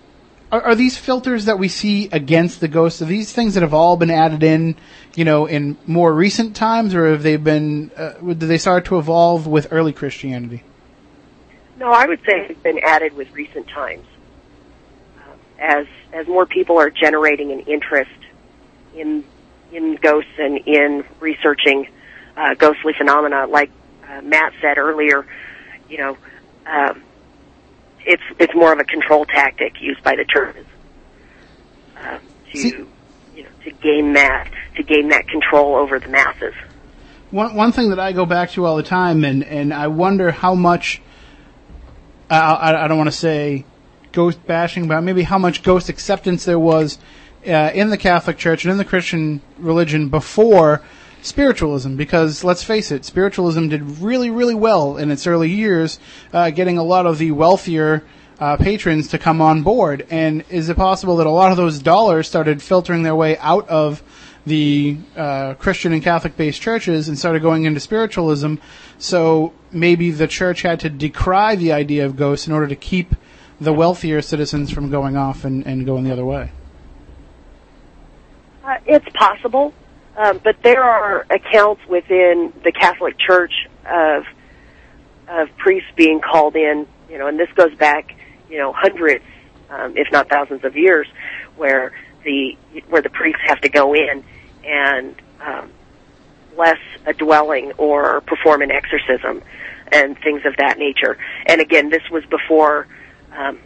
are, are these filters that we see against the ghosts? Are these things that have all been added in, you know, in more recent times, or have they been? Uh, did they start to evolve with early Christianity? No, I would say it's been added with recent times. Uh, as as more people are generating an interest in in ghosts and in researching uh, ghostly phenomena, like uh, Matt said earlier, you know, um, it's it's more of a control tactic used by the churches uh, to you know to gain that to gain that control over the masses. One one thing that I go back to all the time, and and I wonder how much. I I, I don't want to say ghost bashing, but maybe how much ghost acceptance there was uh, in the Catholic Church and in the Christian religion before spiritualism. Because let's face it, spiritualism did really really well in its early years, uh, getting a lot of the wealthier. Uh, patrons to come on board, and is it possible that a lot of those dollars started filtering their way out of the uh, Christian and Catholic based churches and started going into spiritualism. So maybe the church had to decry the idea of ghosts in order to keep the wealthier citizens from going off and, and going the other way. Uh, it's possible, um, but there are accounts within the Catholic Church of of priests being called in, you know, and this goes back, you know, hundreds, um, if not thousands of years, where the where the priests have to go in and um, bless a dwelling or perform an exorcism and things of that nature. And again, this was before um,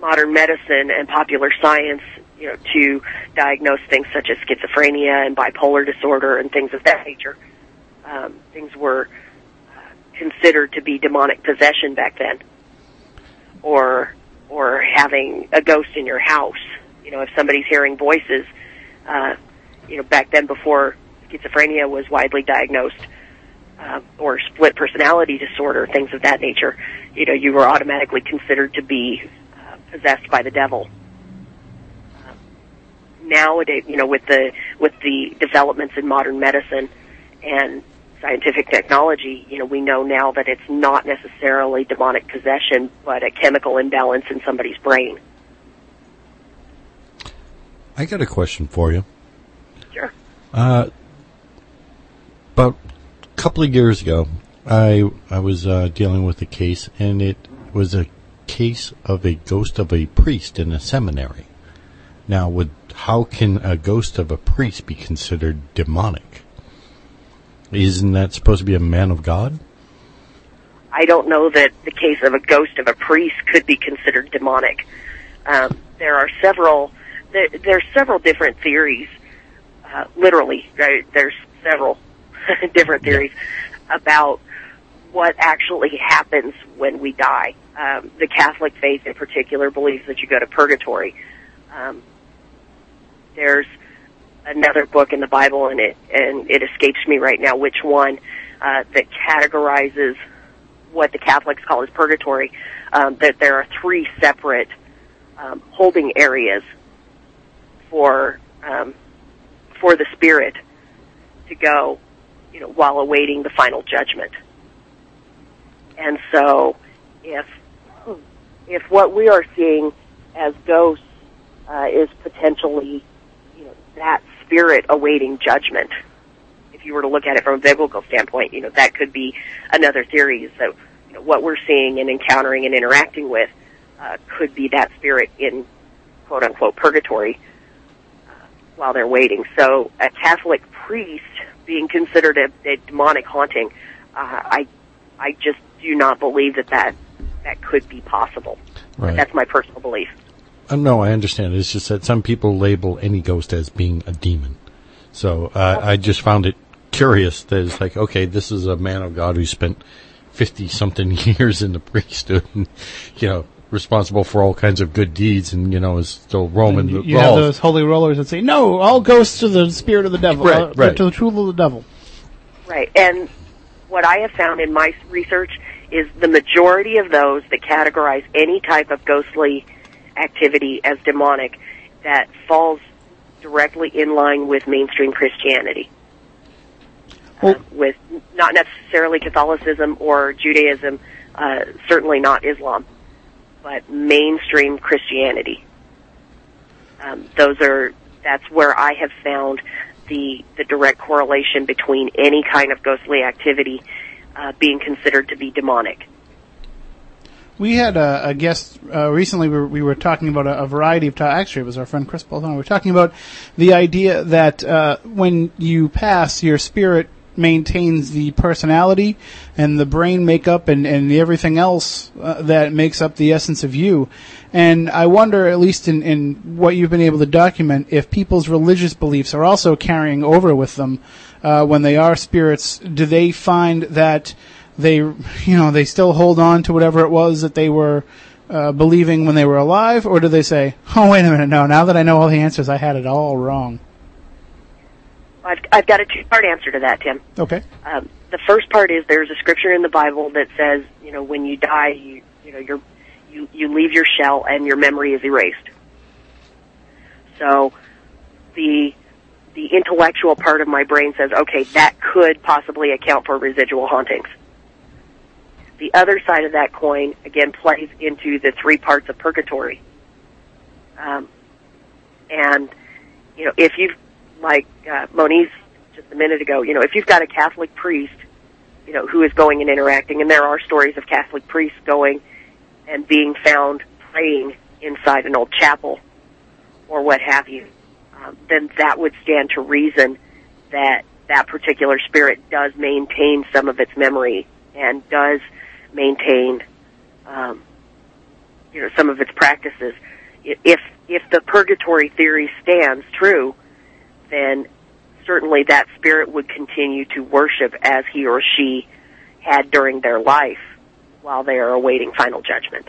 modern medicine and popular science, you know, to diagnose things such as schizophrenia and bipolar disorder and things of that nature. Um, things were uh, considered to be demonic possession back then, or or having a ghost in your house. You know, if somebody's hearing voices, uh, you know, back then before schizophrenia was widely diagnosed, uh, or split personality disorder, things of that nature, you know, you were automatically considered to be uh, possessed by the devil. Uh, nowadays, you know, with the with the developments in modern medicine and scientific technology, you know, we know now that it's not necessarily demonic possession, but a chemical imbalance in somebody's brain. I got a question for you. Uh, about a couple of years ago, I I was uh, dealing with a case, and it was a case of a ghost of a priest in a seminary. Now, would how can a ghost of a priest be considered demonic? Isn't that supposed to be a man of God? I don't know that the case of a ghost of a priest could be considered demonic. Um, there are several there, there's several different theories. Uh, literally, right? there's several different theories about what actually happens when we die. Um, the Catholic faith, in particular, believes that you go to purgatory. Um, there's another book in the Bible, and it and it escapes me right now which one uh, that categorizes what the Catholics call as purgatory. Um, that there are three separate um, holding areas for um, for the spirit to go, you know, while awaiting the final judgment. And so, if if what we are seeing as ghosts uh, is potentially, you know, that spirit awaiting judgment, if you were to look at it from a biblical standpoint, you know, that could be another theory. So, you know, what we're seeing and encountering and interacting with uh, could be that spirit in quote unquote purgatory while they're waiting. So, a Catholic priest being considered a, a demonic haunting, uh, I, I just do not believe that that, that could be possible. Right. That's my personal belief. Uh, no, I understand. It's just that some people label any ghost as being a demon. So uh, I just found it curious that it's like, okay, this is a man of God who spent fifty something years in the priesthood, and, you know, responsible for all kinds of good deeds, and you know is still roaming You, the you have halls. those holy rollers that say, "No, all ghosts to the spirit of the devil, Right, uh, right. to the tool of the devil." Right. And what I have found in my research is the majority of those that categorize any type of ghostly activity as demonic that falls directly in line with mainstream Christianity. Uh, with not necessarily Catholicism or Judaism, uh, certainly not Islam, but mainstream Christianity. Um, those are that's where I have found the the direct correlation between any kind of ghostly activity uh, being considered to be demonic. We had a, a guest uh, recently. We were, we were talking about a, a variety of. Actually, it was our friend Chris Bolton. We were talking about the idea that uh, when you pass, your spirit maintains the personality and the brain makeup and, and everything else uh, that makes up the essence of you. And I wonder, at least in, in what you've been able to document, if people's religious beliefs are also carrying over with them uh, when they are spirits. Do they find that they, you know, they still hold on to whatever it was that they were uh, believing when they were alive, or do they say, "Oh, wait a minute, no, now that I know all the answers, I had it all wrong"? I've, I've got a two-part answer to that, Tim. Okay. Um, the first part is there's a scripture in the Bible that says, you know, when you die, you, you know, you're, you, you leave your shell and your memory is erased. So, the, the intellectual part of my brain says, okay, that could possibly account for residual hauntings. The other side of that coin, again, plays into the three parts of purgatory. Um, and, you know, if you've, like uh, Moniz just a minute ago, you know, if you've got a Catholic priest, you know, who is going and interacting, and there are stories of Catholic priests going and being found praying inside an old chapel or what have you, um, then that would stand to reason that that particular spirit does maintain some of its memory and does maintain, um, you know, some of its practices. If if the purgatory theory stands true, then certainly that spirit would continue to worship as he or she had during their life while they are awaiting final judgment.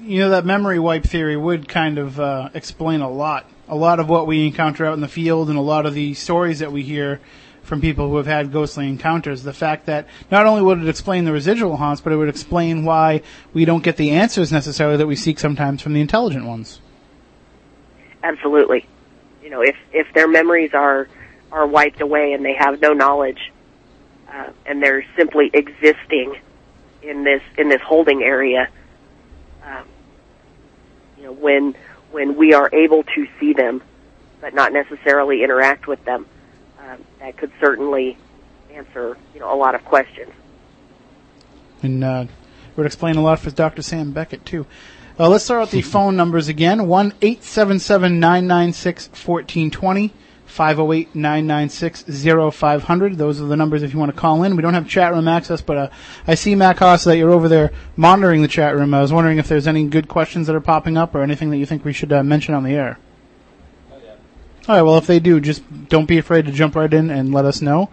You know that memory wipe theory would kind of uh, explain a lot, a lot of what we encounter out in the field, and a lot of the stories that we hear from people who have had ghostly encounters. The fact that not only would it explain the residual haunts, but it would explain why we don't get the answers necessarily that we seek sometimes from the intelligent ones. Absolutely. You know, if if their memories are are wiped away and they have no knowledge, uh, and they're simply existing in this in this holding area, um, you know, when when we are able to see them, but not necessarily interact with them, um, that could certainly answer you know a lot of questions. And uh, would explain a lot for Dr. Sam Beckett too. Uh, let's start with the phone numbers again. 1 877 996 1420. 508 996 0500. Those are the numbers if you want to call in. We don't have chat room access, but uh, I see, Matt Costa, that you're over there monitoring the chat room. I was wondering if there's any good questions that are popping up or anything that you think we should uh, mention on the air. All right, well, if they do, just don't be afraid to jump right in and let us know.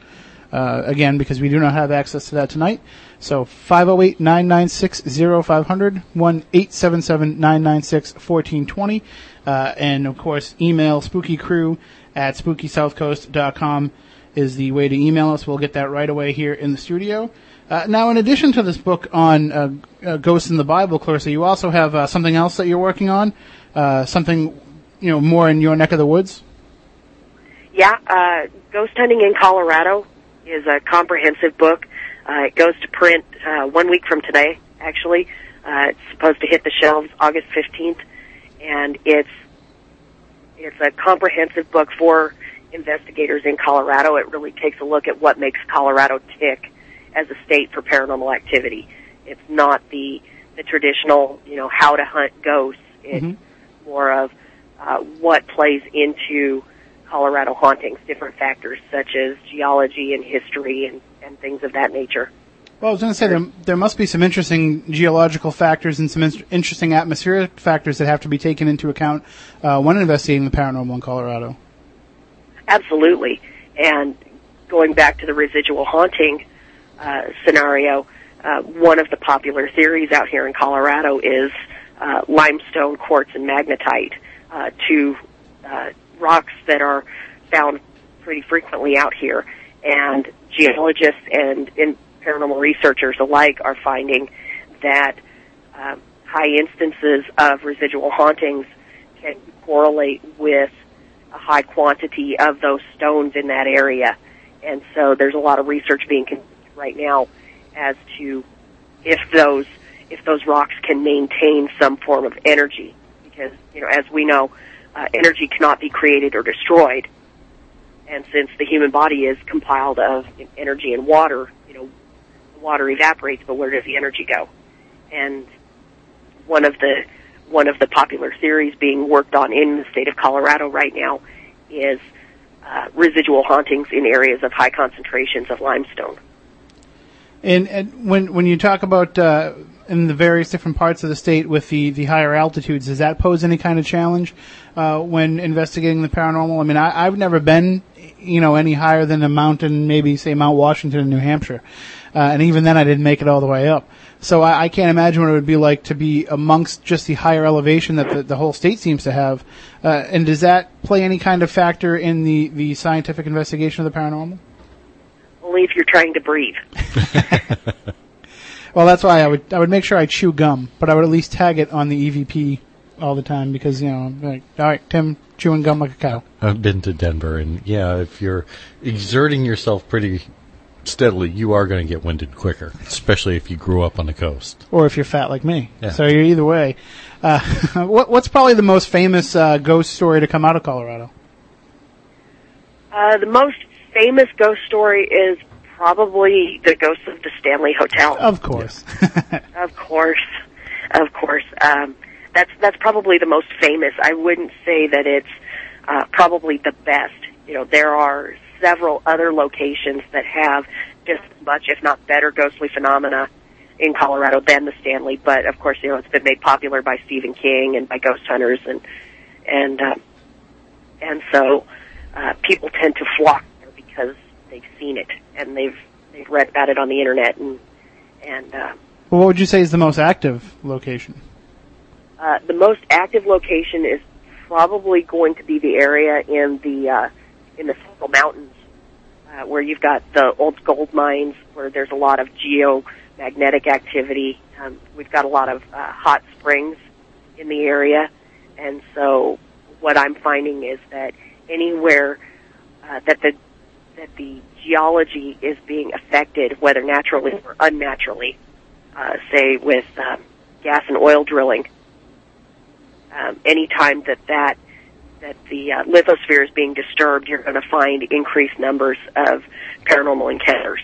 Uh, again, because we do not have access to that tonight. So 508-996-0500, 1-877-996-1420, uh, and of course email spookycrew at spookysouthcoast.com is the way to email us. We'll get that right away here in the studio. Uh, now, in addition to this book on uh, uh, ghosts in the Bible, Clarissa, you also have uh, something else that you're working on, uh, something you know more in your neck of the woods. Yeah, uh, Ghost Hunting in Colorado is a comprehensive book. Uh, it goes to print uh, one week from today, actually. Uh, it's supposed to hit the shelves August 15th, and it's it's a comprehensive book for investigators in Colorado. It really takes a look at what makes Colorado tick as a state for paranormal activity. It's not the the traditional, you know, how to hunt ghosts. It's Mm-hmm. more of uh, what plays into Colorado hauntings, different factors such as geology and history and, and things of that nature. Well, I was going to say there, there must be some interesting geological factors and some in- interesting atmospheric factors that have to be taken into account uh, when investigating the paranormal in Colorado. Absolutely. And going back to the residual haunting uh, scenario, uh, one of the popular theories out here in Colorado is uh, limestone, quartz, and magnetite, uh, two uh, rocks that are found pretty frequently out here. And geologists and in paranormal researchers alike are finding that um, high instances of residual hauntings can correlate with a high quantity of those stones in that area. And so there's a lot of research being conducted right now as to if those if those rocks can maintain some form of energy because you know as we know uh, energy cannot be created or destroyed and since the human body is compiled of energy and water you know water evaporates but where does the energy go and one of the one of the popular theories being worked on in the state of Colorado right now is uh, residual hauntings in areas of high concentrations of limestone. And, and when when you talk about uh, in the various different parts of the state with the, the higher altitudes, does that pose any kind of challenge uh, when investigating the paranormal? I mean, I, I've never been, you know, any higher than a mountain, maybe say Mount Washington in New Hampshire, uh, and even then I didn't make it all the way up. So I, I can't imagine what it would be like to be amongst just the higher elevation that the, the whole state seems to have. Uh, and does that play any kind of factor in the, the scientific investigation of the paranormal? Only if you're trying to breathe. Well, that's why I would I would make sure I chew gum, but I would at least tag it on the EVP all the time because you know, I'm like, all right, Tim chewing gum like a cow. I've been to Denver, and yeah, if you're exerting yourself pretty steadily, you are going to get winded quicker, especially if you grew up on the coast. Or if you're fat like me. Yeah. So you're either way. Uh, what, what's probably the most famous uh, ghost story to come out of Colorado? Uh, the most famous ghost story is probably the ghost of the Stanley Hotel. Of course. Of course, of course. Um, that's that's probably the most famous. I wouldn't say that it's uh, probably the best. You know, there are several other locations that have just as much, if not better, ghostly phenomena in Colorado than the Stanley. But of course, you know, it's been made popular by Stephen King and by ghost hunters, and and uh, and so uh, people tend to flock there because they've seen it and they've they've read about it on the internet and and. Uh, Well, what would you say is the most active location? Uh, the most active location is probably going to be the area in the uh, in the Central Mountains, uh, where you've got the old gold mines, where there's a lot of geomagnetic activity. Um, we've got a lot of uh, hot springs in the area, and so what I'm finding is that anywhere uh, that the that the geology is being affected, whether naturally or unnaturally, uh, say with um, gas and oil drilling, um, anytime that that that the uh, lithosphere is being disturbed, you're going to find increased numbers of paranormal encounters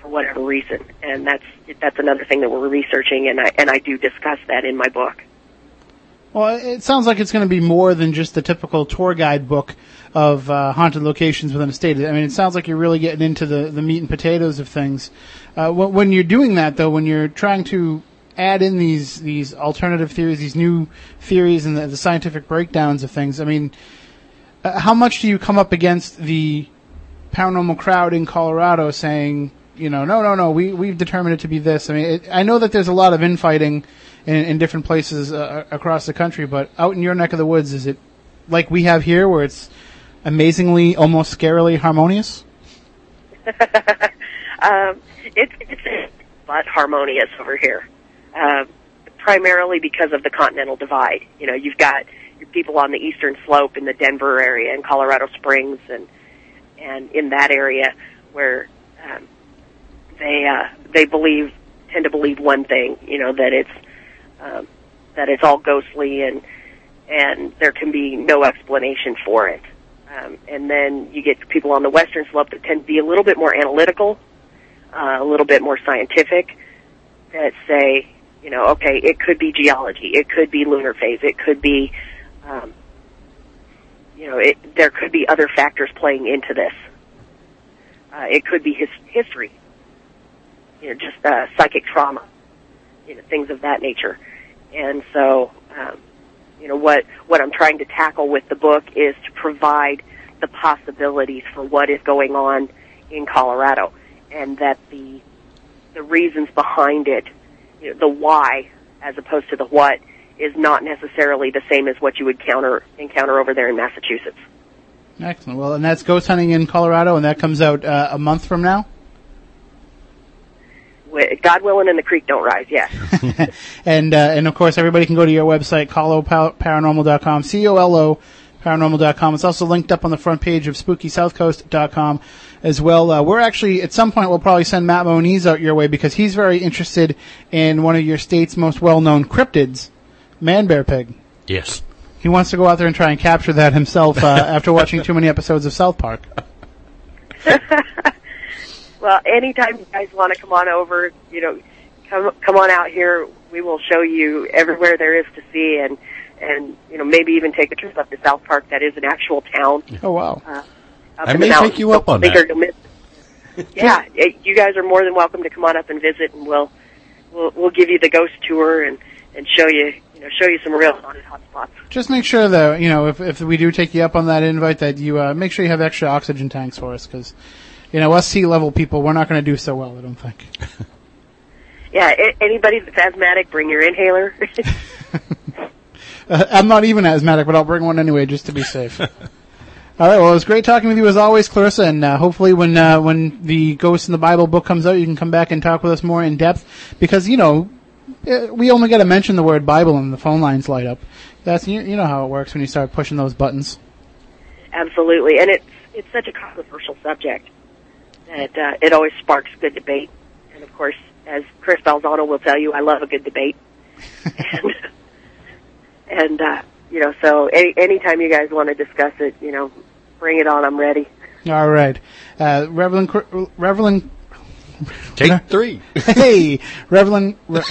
for whatever reason, and that's that's another thing that we're researching, and I and I do discuss that in my book. Well, it sounds like it's going to be more than just the typical tour guide book of uh, haunted locations within a state. I mean, it sounds like you're really getting into the, the meat and potatoes of things. Uh, when, you're doing that, though, when you're trying to add in these these alternative theories, these new theories, and the, the scientific breakdowns of things, I mean, uh, how much do you come up against the paranormal crowd in Colorado saying, you know, no, no, no, we we've determined it to be this. I mean, it, I know that there's a lot of infighting in, in different places uh, across the country, but out in your neck of the woods, is it like we have here, where it's amazingly, almost scarily harmonious? um, it's it's but harmonious over here, um, primarily because of the continental divide. You know, you've got your people on the eastern slope in the Denver area and Colorado Springs, and and in that area where um, they uh, they believe tend to believe one thing. You know that it's um, that it's all ghostly and and there can be no explanation for it. Um, and then you get people on the western slope that tend to be a little bit more analytical, uh, a little bit more scientific, that say, you know, okay, it could be geology, it could be lunar phase, it could be, um, you know, it, there could be other factors playing into this. Uh, it could be his, history, you know, just uh, psychic trauma, you know, things of that nature. And so, um, you know, what, what I'm trying to tackle with the book is to provide the possibilities for what is going on in Colorado and that the, the reasons behind it, you know, the why as opposed to the what is not necessarily the same as what you would counter, encounter over there in Massachusetts. Excellent. Well, and that's Ghost Hunting in Colorado, and that comes out uh, a month from now. Wi- God willing and the creek don't rise, yes. and uh, and of course, everybody can go to your website, coloparanormal.com, C-O-L-O paranormal.com. It's also linked up on the front page of spookysouthcoast.com as well. Uh, we're actually, at some point, we'll probably send Matt Moniz out your way because he's very interested in one of your state's most well-known cryptids, man bear pig. Yes. He wants to go out there and try and capture that himself uh, after watching too many episodes of South Park. Well, anytime you guys want to come on over, you know, come come on out here. We will show you everywhere there is to see, and and you know maybe even take a trip up to South Park. That is an actual town. Oh wow! Uh, I may the take mountains. you up on Think that. miss- yeah, it, you guys are more than welcome to come on up and visit, and we'll we'll we'll give you the ghost tour and and show you you know show you some real haunted hotspots. Just make sure that you know if if we do take you up on that invite, that you uh, make sure you have extra oxygen tanks for us, because you know us sea level people, we're not going to do so well. I don't think. Yeah, anybody that's asthmatic, bring your inhaler. Uh, I'm not even asthmatic, but I'll bring one anyway just to be safe. All right. Well, it was great talking with you as always, Clarissa. And uh, hopefully, when uh, when the Ghost in the Bible book comes out, you can come back and talk with us more in depth. Because you know, uh, we only got to mention the word Bible and the phone lines light up. That's you, you know how it works when you start pushing those buttons. Absolutely, and it's it's such a controversial subject that uh, it always sparks good debate. And of course, as Chris Balzano will tell you, I love a good debate. and and uh, you know, so any anytime you guys want to discuss it, you know, bring it on. I'm ready. All right, uh, Reverend Cr- Reverend. Take three. Hey, Reverend Re-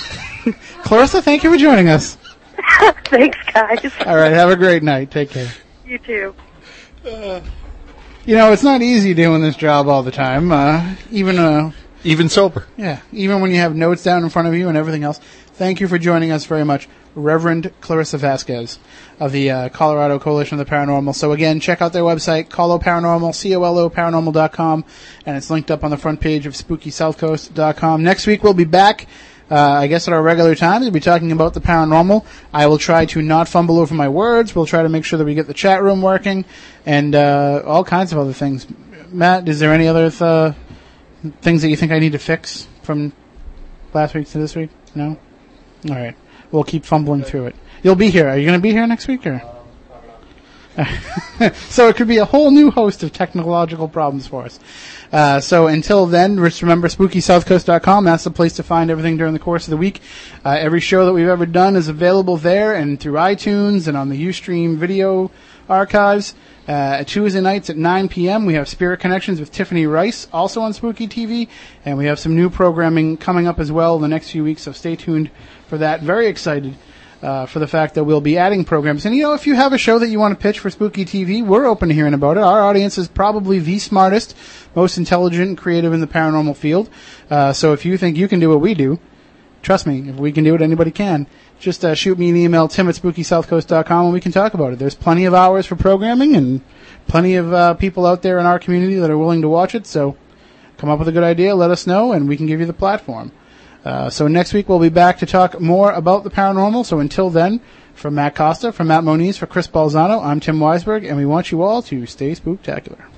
Clarissa, thank you for joining us. Thanks, guys. All right, have a great night. Take care. You too. You know, it's not easy doing this job all the time. Uh, even uh, even sober. Yeah, even when you have notes down in front of you and everything else. Thank you for joining us very much, Reverend Clarissa Vasquez of the uh, Colorado Coalition of the Paranormal. So again, check out their website, Colo Paranormal, C-O-L-O Paranormal.com, and it's linked up on the front page of SpookySouthCoast.com. Next week we'll be back. Uh, I guess at our regular times, we'll be talking about the paranormal. I will try to not fumble over my words. We'll try to make sure that we get the chat room working and uh, all kinds of other things. Matt, is there any other th- things that you think I need to fix from last week to this week? No? All right. We'll keep fumbling through it. You'll be here. Are you going to be here next week or? so it could be a whole new host of technological problems for us. Uh, so until then, just remember SpookySouthCoast.com. That's the place to find everything during the course of the week. Uh, every show that we've ever done is available there and through iTunes and on the Ustream video archives. Uh, Tuesday nights at 9 p.m. we have Spirit Connections with Tiffany Rice, also on Spooky TV, and we have some new programming coming up as well in the next few weeks. So stay tuned for that. Very excited uh, for the fact that we'll be adding programs. And you know, if you have a show that you want to pitch for Spooky TV, we're open to hearing about it. Our audience is probably the smartest, most intelligent, and creative in the paranormal field. Uh, so if you think you can do what we do, trust me, if we can do it, anybody can. Just uh, shoot me an email, tim at spookysouthcoast.com, and we can talk about it. There's plenty of hours for programming and plenty of uh, people out there in our community that are willing to watch it. So come up with a good idea, let us know, and we can give you the platform. Uh, so next week we'll be back to talk more about the paranormal. So until then, from Matt Costa, from Matt Moniz, for Chris Balzano, I'm Tim Weisberg, and we want you all to stay spooktacular.